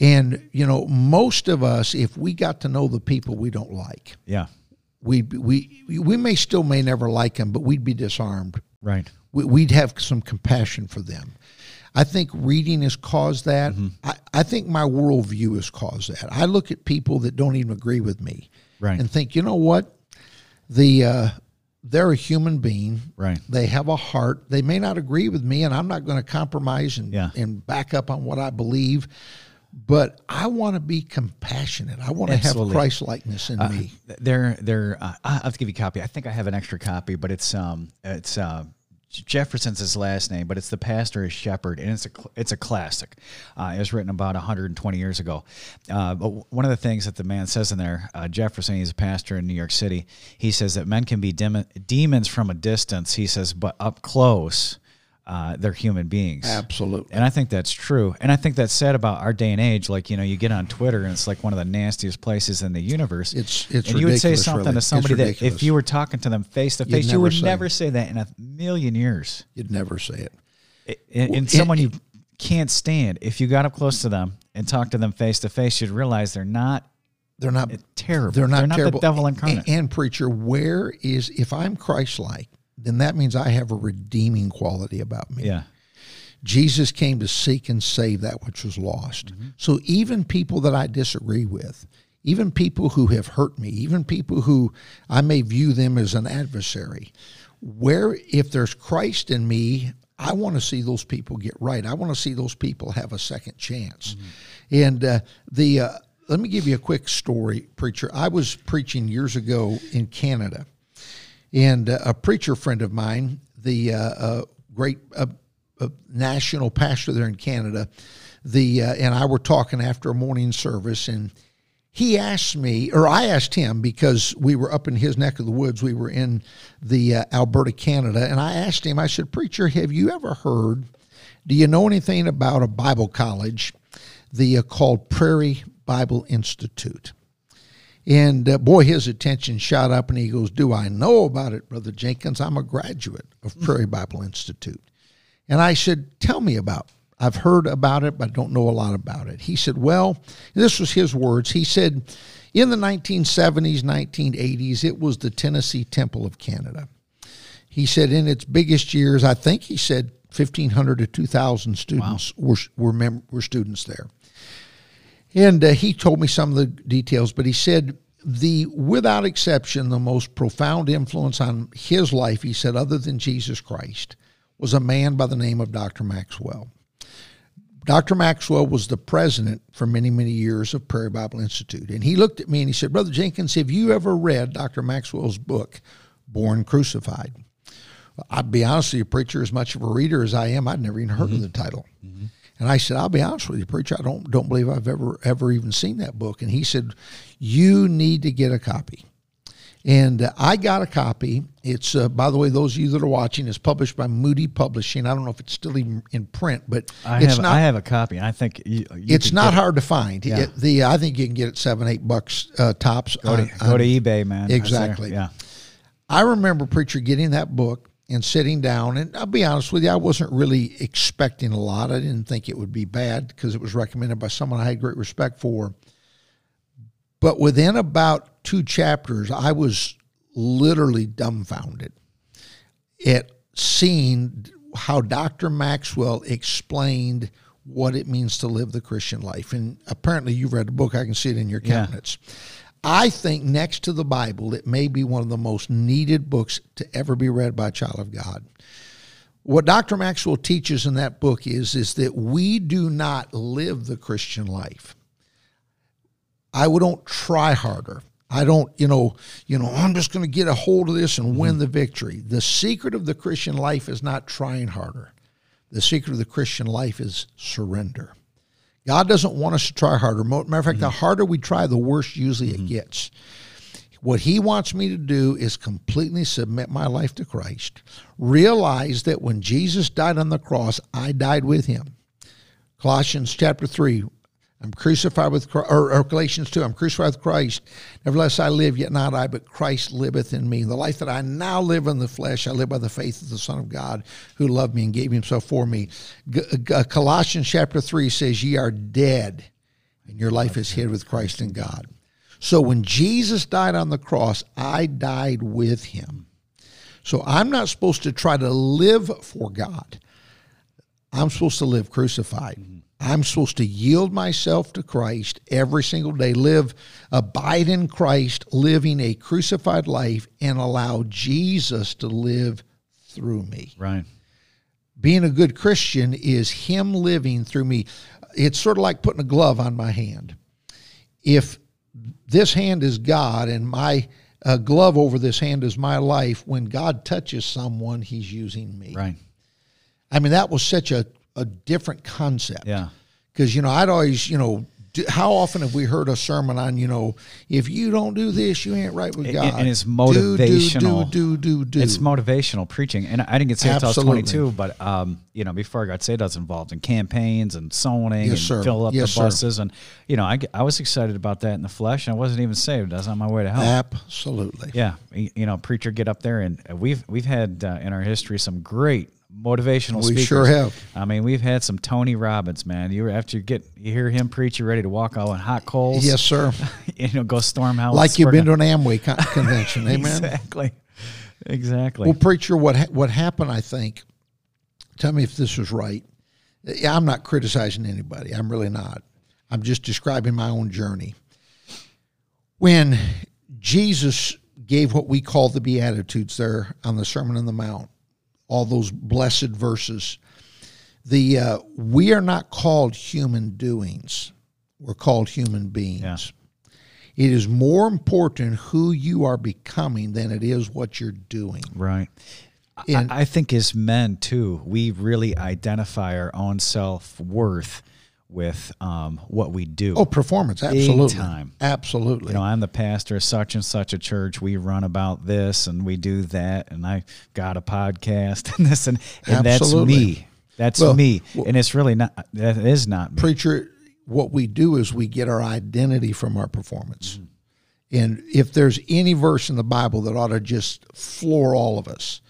And, you know, most of us, if we got to know the people we don't like, Yeah. we we we may still may never like them, but we'd be disarmed. Right. We- We'd have some compassion for them. I think reading has caused that. Mm-hmm. I, I think my worldview has caused that. I look at people that don't even agree with me, Right. and think, you know what, the uh, they're a human being. Right. They have a heart. They may not agree with me, and I'm not going to compromise and Yeah. and back up on what I believe. But I want to be compassionate. I want to have. Christ likeness in me. They're they're. Uh, I have to give you a copy. I think I have an extra copy, but it's um it's uh, Jefferson's his last name, but it's the pastor is Shepherd, and it's a it's a classic. Uh, it was written about 120 years ago. Uh, but one of the things that the man says in there, uh, Jefferson, he's a pastor in New York City. He says that men can be dem- demons from a distance. He says, but up close, uh, they're human beings. Absolutely. And I think that's true. And I think that's sad about our day and age. Like, you know, you get on Twitter and it's like one of the nastiest places in the universe. It's- it's and you would say something really. to somebody that if you were talking to them face to face, you would say. never say that in a million years. You'd never say it. And, and someone you can't stand, if you got up close to them and talked to them face to face, you'd realize they're not They're not terrible. They're not, terrible. the devil And- incarnate. And, preacher, where is if I'm Christ-like, then that means I have a redeeming quality about me. yeah. Jesus came to seek and save that which was lost. Mm-hmm. So even people that I disagree with, even people who have hurt me, even people who I may view them as an adversary, where if there's Christ in me, I want to see those people get right. I want to see those people have a second chance. Mm-hmm. And uh, the uh, let me give you a quick story, preacher. I was preaching years ago in Canada, and uh, a preacher friend of mine, the uh, uh, great national pastor there in Canada, the and I were talking after a morning service, and he asked me, or I asked him, because we were up in his neck of the woods. We were in the uh, Alberta, Canada, and I asked him. I said, "Preacher, have you ever heard? Do you know anything about a Bible college, the uh, called Prairie Bible Institute?" And uh, boy, his attention shot up, and he goes, "Do I know about it, Brother Jenkins? I'm a graduate of Prairie Bible Institute." And I said, "Tell me about." it. I've heard about it, but I don't know a lot about it. He said, "Well, this was his words. He said, in the 1970s, 1980s, it was the Tennessee Temple of Canada." He said, in its biggest years, I think he said 1,500 to 2,000 students were were, mem- were students there. And uh, he told me some of the details, but he said the, without exception, the most profound influence on his life, he said, other than Jesus Christ, was a man by the name of Dr. Maxwell. Dr. Maxwell was the president for many, many years of Prairie Bible Institute. And he looked at me and he said, Brother Jenkins, have you ever read Dr. Maxwell's book, Born Crucified? I'd be honest with you, preacher, as much of a reader as I am, I'd never even heard of the title. And I said, I'll be honest with you, preacher, I don't don't believe I've ever ever even seen that book. And he said, You need to get a copy. And uh, I got a copy, It's uh, by the way, those of you that are watching, it's published by Moody Publishing. I don't know if it's still even in print, but I it's have not. I have a copy. I think you, you it's not hard to find. Yeah. It- the I think you can get it seven, eight bucks uh, tops. Go to, on- go on- to eBay, man. Exactly. Yeah. I remember preacher getting that book and sitting down, and I'll be honest with you, I wasn't really expecting a lot. I didn't think it would be bad because it was recommended by someone I had great respect for. But within about two chapters, I was literally dumbfounded at seeing how Dr. Maxwell explained what it means to live the Christian life. And apparently, you've read the book. I can see it in your countenance. I think next to the Bible, it may be one of the most needed books to ever be read by a child of God. What Dr. Maxwell teaches in that book is, is that we do not live the Christian life. I don't try harder. I don't, you know, you know, I'm just going to get a hold of this and win mm-hmm. the victory. The secret of the Christian life is not trying harder. The secret of the Christian life is surrender. God doesn't want us to try harder. Matter of fact, the mm-hmm. harder we try, the worse usually it mm-hmm. gets. What he wants me to do is completely submit my life to Christ. Realize that when Jesus died on the cross, I died with him. Colossians chapter 3, I'm crucified with Christ, or, or Galatians 2, I'm crucified with Christ. Nevertheless, I live, yet not I, but Christ liveth in me. The life that I now live in the flesh, I live by the faith of the Son of God who loved me and gave himself for me. G- G- uh, Colossians chapter 3 says, Ye are dead, and your life is hid with Christ in God. So when Jesus died on the cross, I died with him. So I'm not supposed to try to live for God. I'm supposed to live crucified. I'm supposed to yield myself to Christ every single day, live, abide in Christ, living a crucified life, and allow Jesus to live through me. Right. Being a good Christian is Him living through me. It's sort of like putting a glove on my hand. If this hand is God and my uh, glove over this hand is my life, when God touches someone, He's using me. Right. I mean, that was such a, a different concept. Yeah. Because, you know, I'd always, you know, how often have we heard a sermon on, you know, if you don't do this, you ain't right with God. and it's motivational. Do, do, do, do, do. It's motivational preaching, and I didn't get saved until I was 22. But um, you know, before I got saved, I was involved in campaigns and sewing Yes, and sir. fill up Yes, the sir. buses, and you know, I, I was excited about that in the flesh, and I wasn't even saved. I was on my way to hell. Absolutely. Yeah, you know, preacher, get up there, and we've we've had uh, in our history some great motivational We speakers. sure have. I mean, we've had some Tony Robbins, man. You after you get you hear him preach, you're ready to walk out on hot coals. Yes, sir. (laughs) you know, go storm hell. like you've been to an Amway con- convention. (laughs) Amen. exactly, exactly. Well, preacher, what ha- what happened? I think. Tell me if this was right. I'm not criticizing anybody. I'm really not. I'm just describing my own journey. When Jesus gave what we call the Beatitudes there on the Sermon on the Mount, all those blessed verses, the uh, we are not called human doings. We're called human beings. It is more important who you are becoming than it is what you're doing. Right. And- I, I think as men too, we really identify our own self worth with um, what we do. Oh, performance, absolutely, time. absolutely. you know, I'm the pastor of such and such a church. We run about this and we do that, and I got a podcast (laughs) and this and, and that's me. That's Well, me, and it's really not. That is not me. Preacher, what we do is we get our identity from our performance. Mm-hmm. And if there's any verse in the Bible that ought to just floor all of us,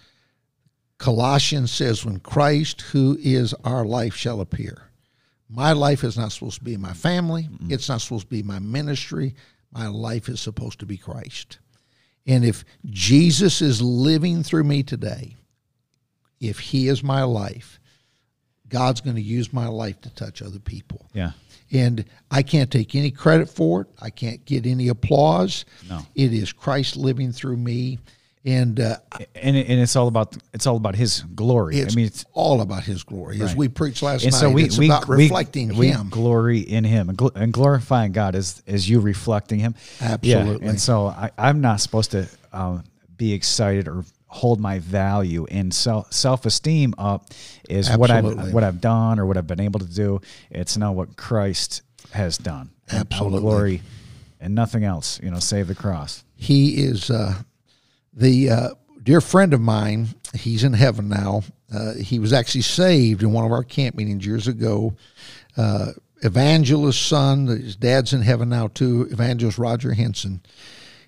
Colossians says, When Christ, who is our life, shall appear. My life is not supposed to be my family, it's not supposed to be my ministry. My life is supposed to be Christ. And if Jesus is living through me today, if he is my life, God's going to use my life to touch other people. Yeah. And I can't take any credit for it. I can't get any applause. No. It is Christ living through me. And uh, And, and it's all about it's all about His glory. it's, I mean, it's, all about his glory. As Right. we preached last and night, so we it's we, about we- reflecting we him. glory in Him and, gl- and glorifying God as as you reflecting Him. Absolutely. Yeah. And so I, I'm not supposed to um, be excited or hold my value in self self esteem up is what I've what I've done or what I've been able to do. It's not what Christ has done. And Absolutely. glory and nothing else. You know, save the cross. he is uh, the. Uh, dear friend of mine, he's in heaven now. Uh, he was actually saved in one of our camp meetings years ago. Uh, evangelist son, his dad's in heaven now too. Evangelist Roger Henson.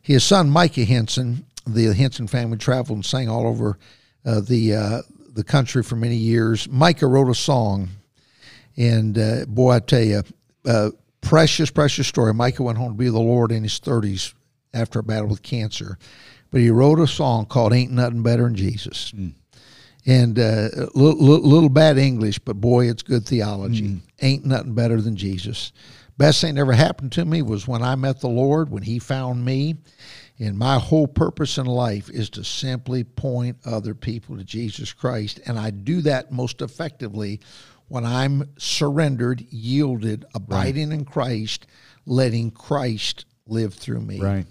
His son Micah Henson, the Henson family traveled and sang all over uh, the uh, the country for many years. Micah wrote a song, and uh, boy, I tell you, uh, precious, precious story. Micah went home to be the Lord in his thirties after a battle with cancer, but he wrote a song called "Ain't Nothing Better Than Jesus." Mm. And uh, little, little, bad English, but boy, it's good theology. Mm. Ain't nothing better than Jesus. Best thing that ever happened to me was when I met the Lord, when He found me. And my whole purpose in life is to simply point other people to Jesus Christ. And I do that most effectively when I'm surrendered, yielded, abiding right. in Christ, letting Christ live through me. Right.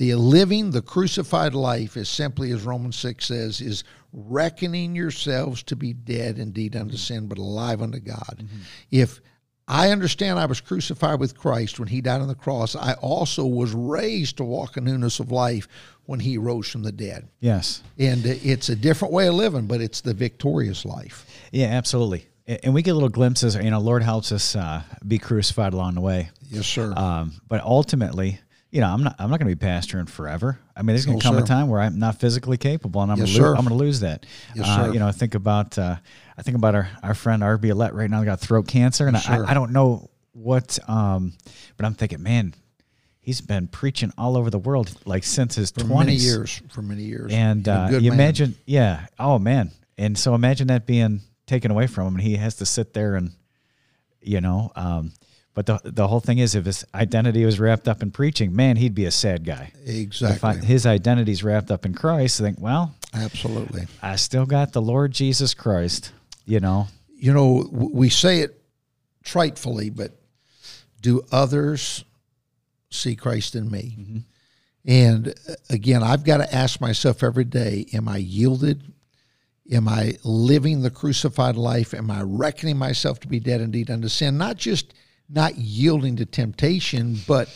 The living the crucified life, as simply as Romans 6 says, is reckoning yourselves to be dead indeed unto sin, but alive unto God. Mm-hmm. If I understand I was crucified with Christ when he died on the cross. I also was raised to walk in newness of life when he rose from the dead. Yes. And it's a different way of living, but it's the victorious life. Yeah, absolutely. And we get little glimpses, you know, Lord helps us uh, be crucified along the way. Yes, sir. Um, but ultimately, you know, I'm not I'm not going to be pastoring forever. I mean, there's going to come sir. a time where I'm not physically capable, and I'm yes, going to I'm going to lose that. Yes, uh, you know, I think about uh, I think about our our friend RB Ouellette right now. Got throat cancer, and yes, I, I don't know what, um, but I'm thinking, man, he's been preaching all over the world like since his for 20s. many years. For many years, and uh, you man. imagine, yeah, oh man, and so imagine that being taken away from him, and he has to sit there and, you know. Um, but the the whole thing is, if his identity was wrapped up in preaching, man, he'd be a sad guy. Exactly. If I, his identity's wrapped up in Christ, I think, well, absolutely. I still got the Lord Jesus Christ. You know. You know, we say it tritefully, but do others see Christ in me? Mm-hmm. And uh, again, I've got to ask myself every day: Am I yielded? Am I living the crucified life? Am I reckoning myself to be dead indeed unto sin? Not just not yielding to temptation, but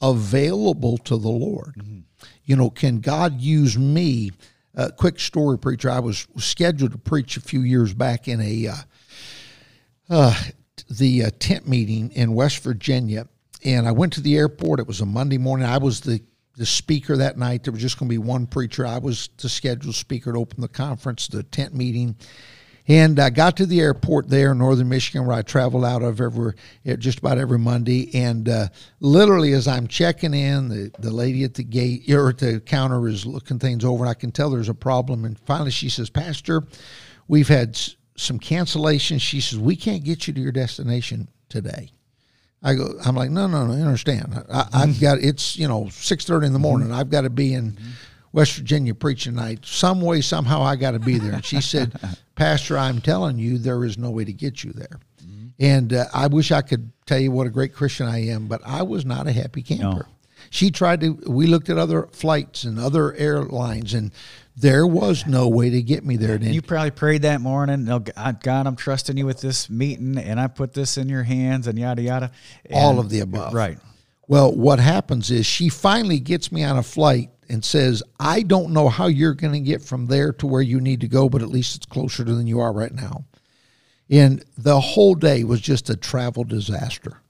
available to the Lord. Mm-hmm. You know, can God use me? A uh, quick story, preacher. I was scheduled to preach a few years back in a uh, uh, the uh, tent meeting in West Virginia, and I went to the airport. It was a Monday morning. I was the the speaker that night. There was just going to be one preacher. I was the scheduled speaker to open the conference, the tent meeting, and I got to the airport there in northern Michigan, where I travel out of every just about every Monday. And uh, literally, as I'm checking in, the, the lady at the gate or at the counter is looking things over, and I can tell there's a problem. And finally, she says, "Pastor, we've had some cancellations." She says, "We can't get you to your destination today." I go, I'm like, no, no, no, I understand. I, have got it's you know six thirty in the morning. Mm-hmm. I've got to be in. West Virginia preaching night. Some way, somehow, I got to be there. And she said, (laughs) Pastor, I'm telling you, there is no way to get you there. Mm-hmm. And uh, I wish I could tell you what a great Christian I am, but I was not a happy camper. No. She tried to, we looked at other flights and other airlines, and there was no way to get me there. You probably prayed that morning, oh, God, I'm trusting you with this meeting, and I put this in your hands, and yada, yada. And, All of the above. Right. Well, what happens is she finally gets me on a flight and says, I don't know how you're going to get from there to where you need to go, but at least it's closer than you are right now. And the whole day was just a travel disaster.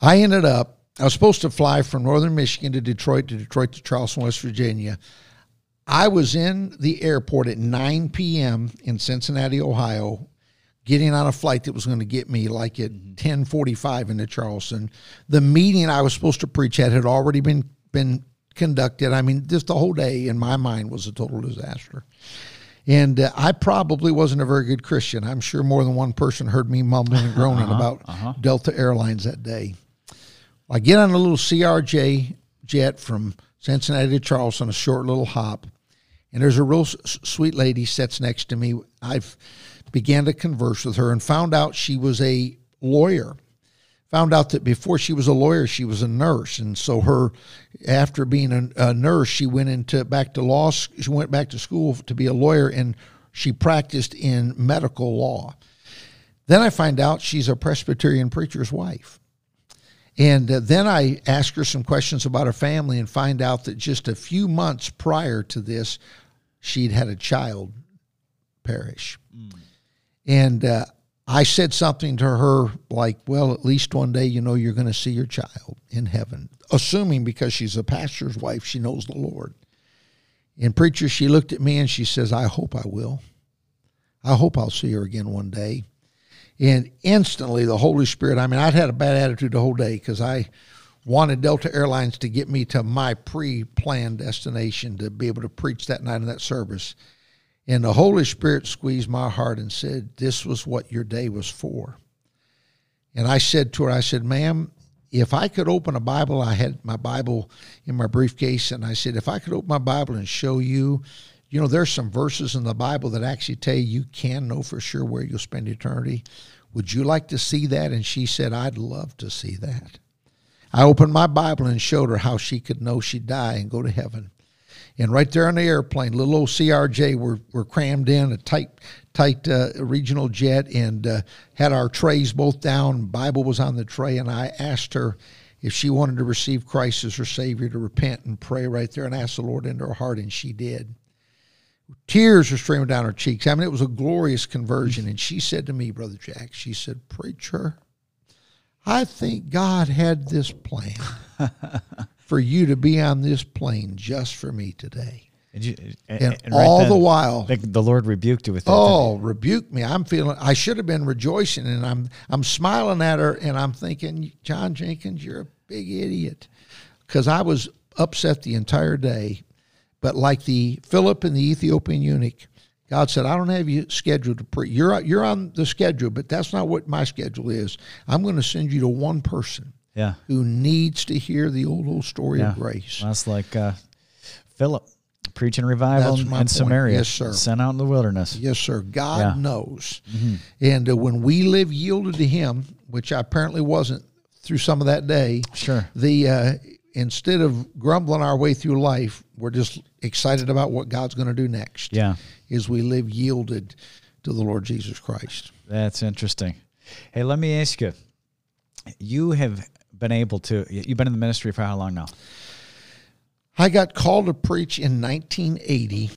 I ended up, I was supposed to fly from northern Michigan to Detroit, to Detroit to Charleston, West Virginia. I was in the airport at 9 p.m. in Cincinnati, Ohio, getting on a flight that was going to get me like at 10:45 mm-hmm. into Charleston. The meeting I was supposed to preach at had already been been conducted. I mean, just the whole day in my mind was a total disaster. And uh, I probably wasn't a very good Christian. I'm sure more than one person heard me mumbling and groaning uh-huh, about uh-huh. Delta Airlines that day. I get on a little CRJ jet from Cincinnati to Charleston, a short little hop, and there's a real s- sweet lady sits next to me. I've began to converse with her and found out she was a lawyer found out that before she was a lawyer, she was a nurse, and so her, after being a, a nurse, she went into back to law. She went back to school to be a lawyer, and she practiced in medical law. Then I find out she's a Presbyterian preacher's wife. And uh, then I ask her some questions about her family and find out that just a few months prior to this, she'd had a child perish. And uh, I said something to her like, well, at least one day, you know, you're going to see your child in heaven, assuming because she's a pastor's wife, she knows the Lord. And preacher, she looked at me and she says, I hope I will. I hope I'll see her again one day. And instantly, the Holy Spirit, I mean, I'd had a bad attitude the whole day because I wanted Delta Airlines to get me to my pre planned destination to be able to preach that night in that service. And the Holy Spirit squeezed my heart and said, This was what your day was for. And I said to her, I said, Ma'am, if I could open a Bible, I had my Bible in my briefcase, and I said, if I could open my Bible and show you, you know, there's some verses in the Bible that actually tell you you can know for sure where you'll spend eternity. Would you like to see that? And she said, I'd love to see that. I opened my Bible and showed her how she could know she'd die and go to heaven. And right there on the airplane, little old CRJ, we're, we're crammed in a tight, tight uh, regional jet and uh, had our trays both down. Bible was on the tray, and I asked her if she wanted to receive Christ as her Savior to repent and pray right there and ask the Lord into her heart, and she did. Tears were streaming down her cheeks. I mean, it was a glorious conversion. And she said to me, Brother Jack, she said, Preacher, I think God had this plan (laughs) for you to be on this plane just for me today. And, you, and, And, and right all then, the while, the, the Lord rebuked you with that. oh, rebuke me. I'm feeling, I should have been rejoicing. And I'm, I'm smiling at her and I'm thinking, John Jenkins, you're a big idiot. Because I was upset the entire day. But like the Philip and the Ethiopian eunuch, God said, I don't have you scheduled to preach. You're, you're on the schedule, but that's not what my schedule is. I'm going to send you to one person Yeah. who needs to hear the old, old story Yeah. of grace. Well, that's like uh, Philip preaching revival in, my in point. Samaria. Yes, sir. Sent out in the wilderness. Yes, sir. God Yeah. knows. And uh, when we live yielded to Him, which I apparently wasn't through some of that day, Sure. the uh, instead of grumbling our way through life, we're just excited about what God's going to do next. Yeah. Is we live yielded to the Lord Jesus Christ. That's interesting. Hey, let me ask you. You have been able to. You've been in the ministry for how long now? I got called to preach in 1980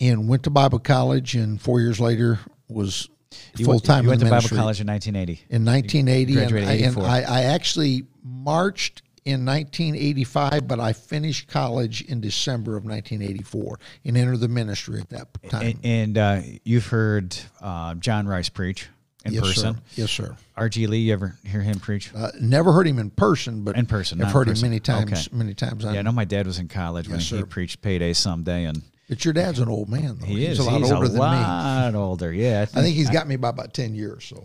and went to Bible college, and four years later was You full went- time You in went to Bible college in 1980. in 1980, and, I, and I, I actually marched in 1985, but I finished college in December of 1984 and entered the ministry at that time. And, and uh, you've heard uh, John Rice preach in yes, person. sir. Yes, sir. R.G. Lee, you ever hear him preach? Uh, never heard him in person, but In person, I've heard him many times. Okay. Many times. yeah, I know my dad was in college when Yes, he preached Payday Someday, and But your dad's an old man, though. he he's is a lot he's older a than me. lot older. Yeah, I think he's got me by about 10 years. So,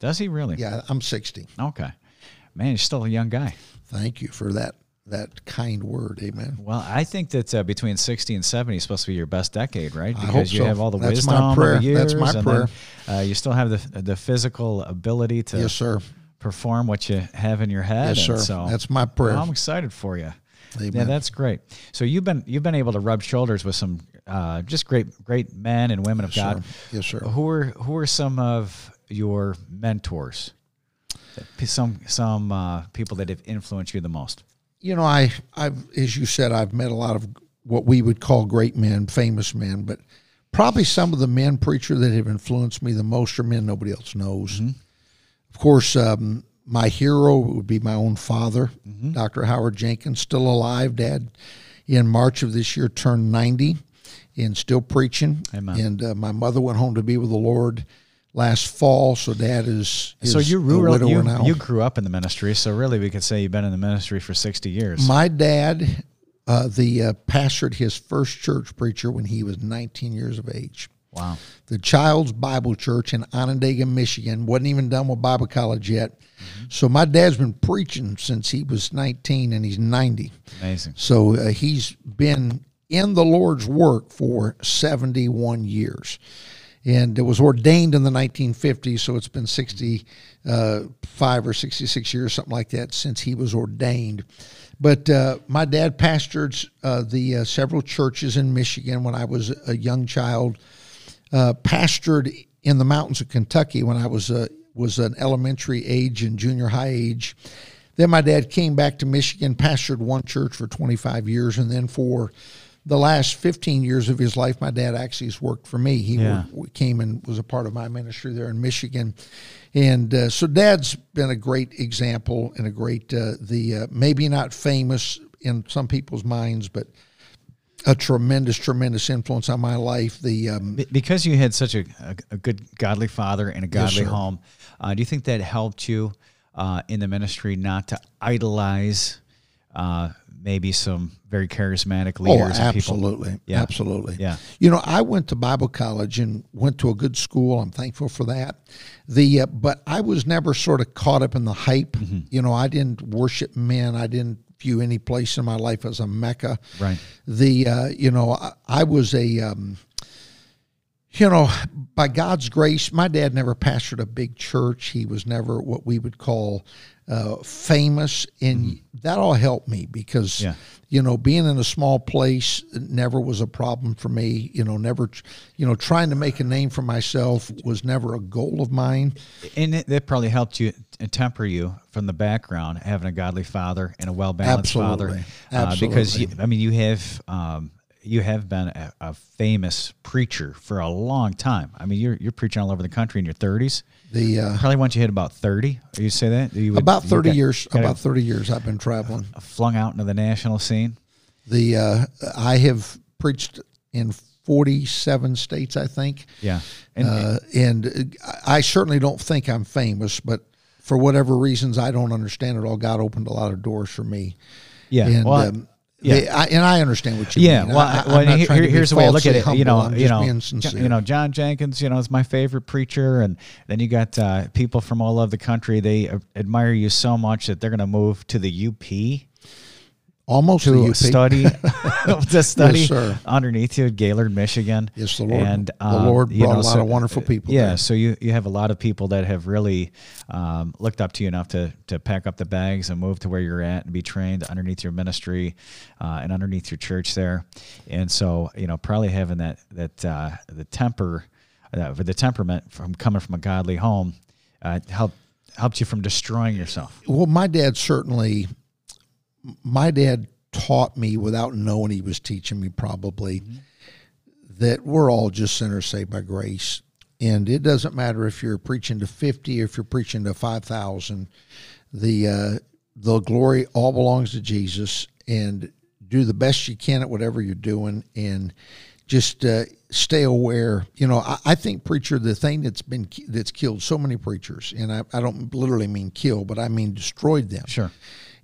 Does he really? yeah, I'm 60. Okay, man, he's still a young guy. Thank you for that that kind word. Amen. Well, I think that uh, between 60 and 70 is supposed to be your best decade, right? Because you so. have all the That's wisdom my prayer. years. That's my and prayer. Then, uh, you still have the the physical ability to Yes, sir. perform what you have in your head. Yes, sir. So That's my prayer. Well, I'm excited for you. Yeah, Amen. that's great. So you've been you've been able to rub shoulders with some uh, just great great men and women of Yes, God. sir. Yes, sir. Who are who are some of your mentors? Some some uh, people that have influenced you the most. You know, I, I've, as you said, I've met a lot of what we would call great men, famous men, but probably some of the men preacher that have influenced me the most are men nobody else knows. Of course, um, my hero would be my own father, Dr. Howard Jenkins, still alive. Dad, in March of this year, turned 90 and still preaching. Amen. And uh, my mother went home to be with the Lord last fall, so Dad is, is so you a grew widower you, now. you grew up in the ministry. So really, we could say you've been in the ministry for sixty years. My dad, uh, the uh, pastored his first church preacher when he was 19 years of age. wow. The Child's Bible Church in Onondaga, Michigan. wasn't even done with Bible college yet. So my dad's been preaching since he was 19 and he's 90. Amazing. So uh, he's been in the Lord's work for 71 years. And it was ordained in the 1950s, so it's been 65 or 66 years, something like that, since he was ordained. But uh, my dad pastored uh, the uh, several churches in Michigan when I was a young child. Uh, pastored in the mountains of Kentucky when I was a was an elementary age and junior high age. Then my dad came back to Michigan, pastored one church for 25 years, and then for the last 15 years of his life, my dad actually has worked for me. He Yeah. worked- came and was a part of my ministry there in Michigan. And uh, so dad's been a great example and a great, uh, the uh, maybe not famous in some people's minds, but a tremendous, tremendous influence on my life. The um, because you had such a, a, good godly father and a godly sir. home, uh, do you think that helped you uh, in the ministry not to idolize uh, maybe some very charismatic Oh, leaders people? absolutely. Yeah. Absolutely. Yeah. You know, I went to Bible college and went to a good school. I'm thankful for that. The uh, but I was never sort of caught up in the hype. Mm-hmm. You know, I didn't worship men. I didn't view any place in my life as a mecca. Right. The uh, you know, I, I was a um, you know, by God's grace, my dad never pastored a big church. He was never what we would call uh, famous, and that all helped me because, Mm-hmm. Yeah. you know, being in a small place never was a problem for me. You know, never, you know, trying to make a name for myself was never a goal of mine. And it, that probably helped you temper you from the background, having a godly father and a well balanced father. Absolutely. Uh, because you, I mean, you have um, you have been a, a famous preacher for a long time. I mean, you're you're preaching all over the country in your 30s. The uh, Probably once you hit about 30, you say that you would- about you thirty got- years, got about thirty years, I've been traveling. flung out into the national scene. The uh, I have preached in forty-seven states, I think. Yeah, and uh, and I certainly don't think I'm famous, but for whatever reasons I don't understand it all, God opened a lot of doors for me. yeah, And well, um, yeah. they- I, and I understand what you Yeah, mean. well, I, well, here- trying to be here's the way I look at it. You know, you know, being Jo- sincere. you know, John Jenkins. You know, is my favorite preacher, and then you got uh, people from all over the country. They uh, admire you so much that they're going to move to the UP almost to the study (laughs) (laughs) to study sir. underneath you at Gaylord, Michigan. Yes, the Lord. And the um, Lord you brought know, a lot so- of wonderful people. Yeah, there. so you you have a lot of people that have really um, looked up to you enough to to pack up the bags and move to where you're at and be trained underneath your ministry uh, and underneath your church there. And so you know, probably having that that uh, the temper, uh, the temperament from coming from a godly home, uh, helped helped you from destroying yourself. Well, my dad certainly, my dad taught me without knowing he was teaching me probably that we're all just sinners saved by grace. And it doesn't matter if you're preaching to 50 or if you're preaching to 5,000. The, uh, the glory all belongs to Jesus and do the best you can at whatever you're doing and just uh, stay aware. You know, I, I think preacher, the thing that's been that's killed so many preachers, and I, I don't literally mean kill, but I mean destroyed them, Sure,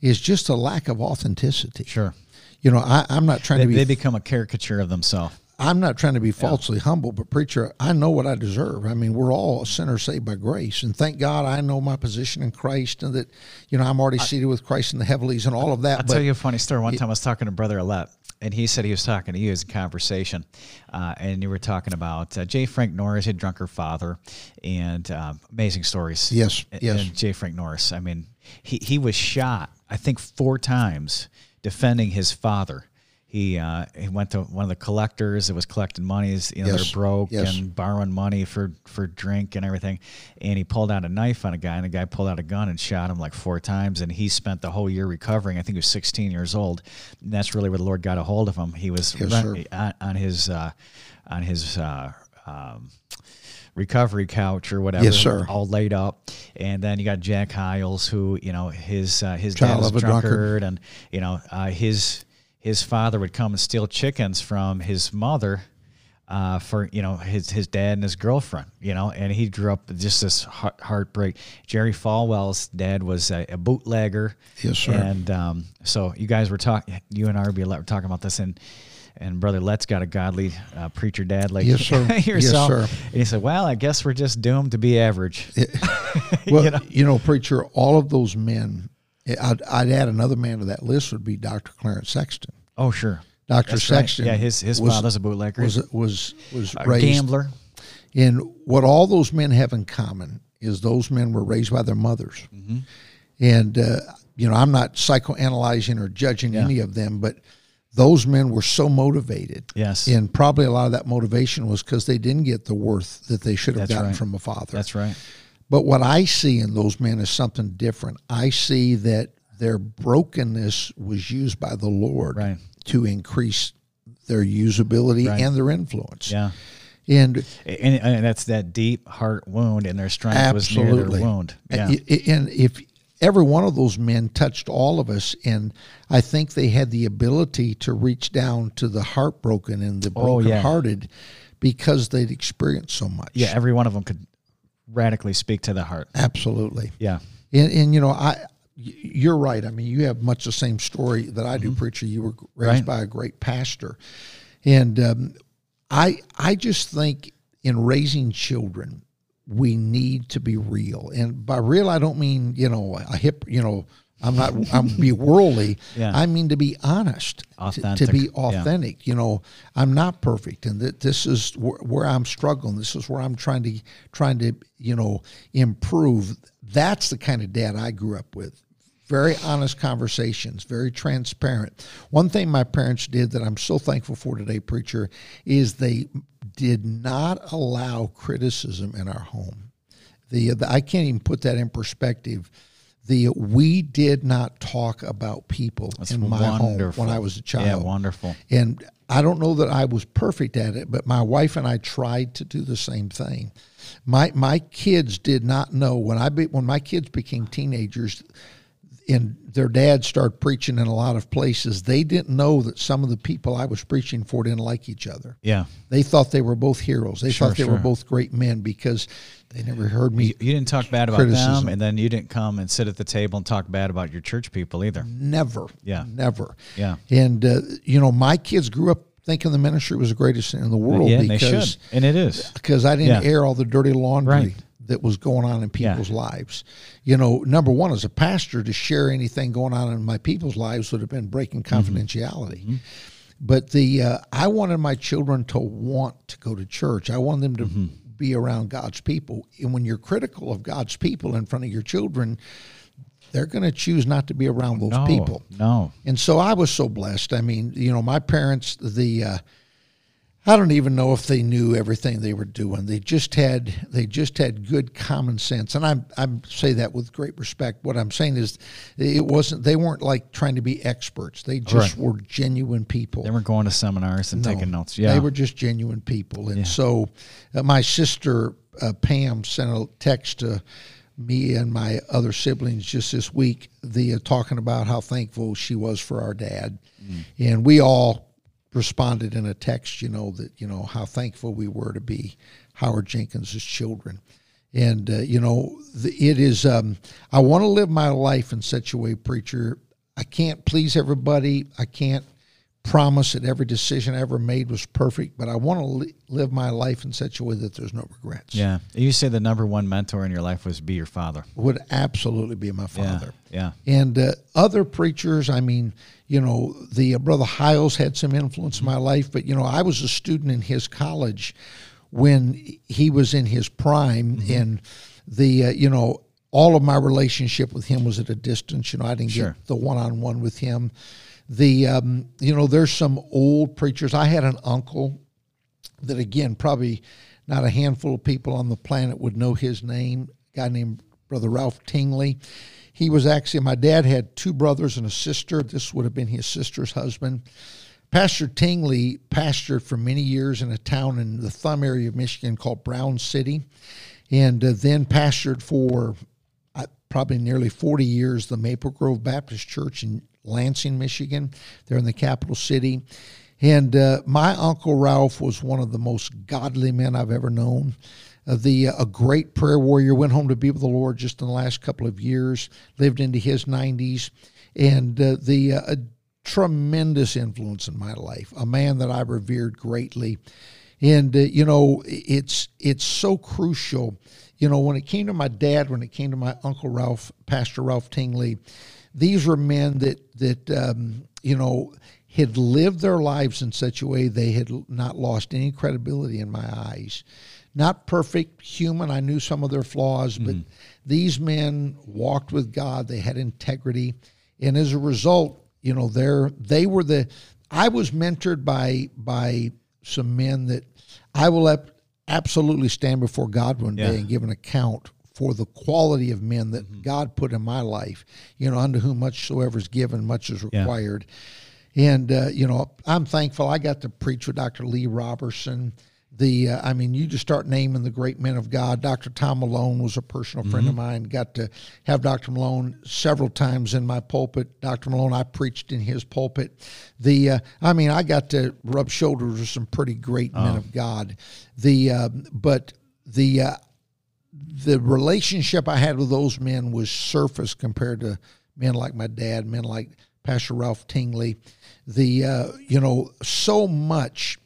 is just a lack of authenticity. sure. You know, I, I'm not trying They, to be they become a caricature of themselves. I'm not trying to be falsely humble, but preacher, I know what I deserve. I mean, we're all sinners saved by grace, and thank God I know my position in Christ, and that you know I'm already seated with Christ in the heavenlies, and all of that. I'll but tell you a funny story. One time I was talking to Brother Ouellette, and he said he was talking to you as a conversation, uh, and you were talking about uh, J. Frank Norris had drunk her father, and um, amazing stories. Yes, And- yes. And J. Frank Norris. I mean, he he was shot. I think four times defending his father. He uh, he went to one of the collectors that was collecting monies. You know, Yes, they're broke yes. and borrowing money for for drink and everything. And he pulled out a knife on a guy, and the guy pulled out a gun and shot him like four times. And he spent the whole year recovering. I think he was 16 years old. And that's really where the Lord got a hold of him. He was Yes, on, on his uh, on his. Uh, um, recovery couch or whatever Yes, sir. all laid up and then you got Jack Hyles who you know his uh, his Child dad was a drunkard. drunkard and you know uh, his his father would come and steal chickens from his mother uh, for you know his his dad and his girlfriend, you know, and he grew up just this heart, heartbreak. Jerry Falwell's dad was a, a bootlegger, Yes, sir. And um, so you guys were talking, you and RB were talking about this, and and brother Let's got a godly uh, preacher dad like Yes, sir. (laughs) Yes, yourself. sir. And he said, "Well, I guess we're just doomed to be average." (laughs) (laughs) well, you know? preacher, all of those men, I'd, I'd add another man to that list would be Dr. Clarence Sexton. oh, sure. Dr. That's right. Sexton, Yeah, his his was, father's a bootlegger, was was was a raised gambler. And what all those men have in common is those men were raised by their mothers. Mm-hmm. And, uh, you know, I'm not psychoanalyzing or judging any of them, but those men were so motivated. Yes. And probably a lot of that motivation was because they didn't get the worth that they should have That's gotten right. from a father. That's right. But what I see in those men is something different. I see that their brokenness was used by the Lord Right. to increase their usability Right. and their influence. Yeah. And And, and that's that deep heart wound, and their strength was near their wound. Yeah. I- And if every one of those men touched all of us, and I think they had the ability to reach down to the heartbroken and the Oh, yeah. brokenhearted because they'd experienced so much. yeah, every one of them could radically speak to the heart. absolutely. Yeah. And, and you know, I you're right. I mean, you have much the same story that I do, preacher. You were raised Mm-hmm. Right. by a great pastor, and um, I I just think in raising children, we need to be real. And by real, I don't mean you know a hip. You know, I'm not. I'm be (laughs) worldly. Yeah. I mean to be honest, to- to, Authentic, be yeah. authentic. You know, I'm not perfect, and that this is wh- where I'm struggling. This is where I'm trying to trying to you know improve. That's the kind of dad I grew up with. Very honest conversations, very transparent. One thing my parents did that I'm so thankful for today, preacher, is they did not allow criticism in our home. The, the I can't even put that in perspective. The we did not talk about people That's in my home when I was a child. Yeah, wonderful. And I don't know that I was perfect at it, but my wife and I tried to do the same thing. My my kids did not know when I be, when my kids became teenagers and their dad started preaching in a lot of places, they didn't know that some of the people I was preaching for didn't like each other. Yeah. They thought they were both heroes. They Sure, thought they were both great men because they never heard me You, you didn't talk bad about Criticism. them, and then you didn't come and sit at the table and talk bad about your church people either. Never. Yeah. Never. Yeah. And uh, you know, my kids grew up thinking the ministry was the greatest in the world yeah, and they because should, and it is. because I didn't Yeah. air all the dirty laundry Right. That was going on in Yeah. people's lives. You know, number one, as a pastor, to share anything going on in my people's lives would have been breaking Mm-hmm. confidentiality. But the uh, I wanted my children to want to go to church. I wanted them to Mm-hmm. be around God's people. And when you're critical of God's people in front of your children, they're going to choose not to be around those No, people. no. And so I was so blessed. I mean, you know, my parents, the uh, I don't even know if they knew everything they were doing. They just had they just had good common sense, and I I say that with great respect. What I'm saying is, it wasn't they weren't like trying to be experts. They just Right. were genuine people. They were going to seminars and No, taking notes. Yeah. They were just genuine people. And so uh, my sister, uh, Pam, sent a text to me and my other siblings just this week, the uh, talking about how thankful she was for our dad. Mm. And we all responded in a text, you know, that, you know, how thankful we were to be Howard Jenkins' children. And, uh, you know, the, it is, um, I want to live my life in such a way, preacher. I can't please everybody. I can't promise that every decision I ever made was perfect, but I want to li- live my life in such a way that there's no regrets. yeah. You say the number one mentor in your life was be your father. Would absolutely be my Yeah. father. Yeah. And uh, other preachers, I mean, you know, the uh, brother Hyles had some influence in my life, but you know, I was a student in his college when he was in his prime, and the uh, you know, all of my relationship with him was at a distance. You know, I didn't Sure. get the one-on-one with him. The um, you know, there's some old preachers. I had an uncle that again probably not a handful of people on the planet would know his name a guy named brother ralph tingley he was actually my dad had two brothers and a sister. This would have been his sister's husband. Pastor tingley pastored for many years in a town in the thumb area of michigan called brown city and uh, then pastored for uh, probably nearly 40 years the maple grove baptist church in lansing michigan they're in the capital city. And uh, my uncle Ralph was one of the most godly men I've ever known. Uh, the a great prayer warrior went home to be with the Lord just in the last couple of years. Lived into his nineties, and uh, the uh, a tremendous influence in my life. A man that I revered greatly, and uh, you know it's it's so crucial. You know when it came to my dad, when it came to my uncle Ralph, Pastor Ralph Tingley, these were men that that um, you know had lived their lives in such a way they had not lost any credibility in my eyes. Not perfect human. I knew some of their flaws, but these men walked with God. They had integrity, and as a result, you know, they're they were the. I was mentored by by some men that I will ap- absolutely stand before God one day Yeah. and give an account for the quality of men that God put in my life. You know, unto whom much soever is given, much is Yeah. required. And uh, you know, I'm thankful I got to preach with Dr. Lee Roberson. The uh, I mean, you just start naming the great men of God. Dr. Tom Malone was a personal friend of mine. Got to have Dr. Malone several times in my pulpit. Dr. Malone, I preached in his pulpit. The uh, I mean, I got to rub shoulders with some pretty great men of God. The uh, but the uh, the relationship I had with those men was surface compared to men like my dad, men like Pastor Ralph Tingley. The uh, you know so much,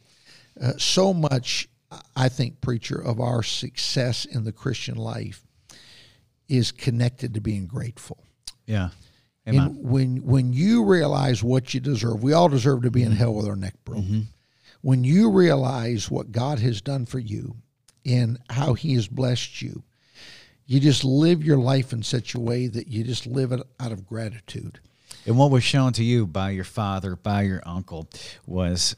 uh, so much. I think preacher of our success in the Christian life is connected to being grateful. Yeah. Amen. And when when you realize what you deserve, we all deserve to be in hell with our neck broken. When you realize what God has done for you and how He has blessed you, you just live your life in such a way that you just live it out of gratitude. And what was shown to you by your father, by your uncle, was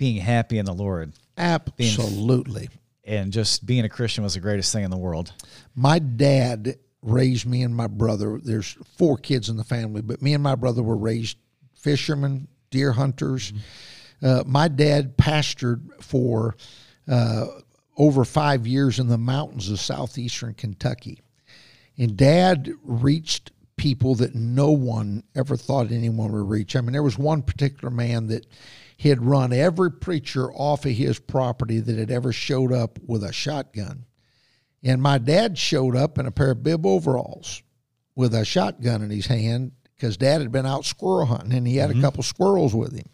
being happy in the Lord. Absolutely. And just being a Christian was the greatest thing in the world. My dad raised me and my brother. There's four kids in the family, but me and my brother were raised fishermen, deer hunters. Uh, my dad pastored for uh, over five years in the mountains of southeastern Kentucky. And dad reached people that no one ever thought anyone would reach. I mean, there was one particular man that he had run every preacher off of his property that had ever showed up with a shotgun. And my dad showed up in a pair of bib overalls with a shotgun in his hand because dad had been out squirrel hunting and he had a couple squirrels with him.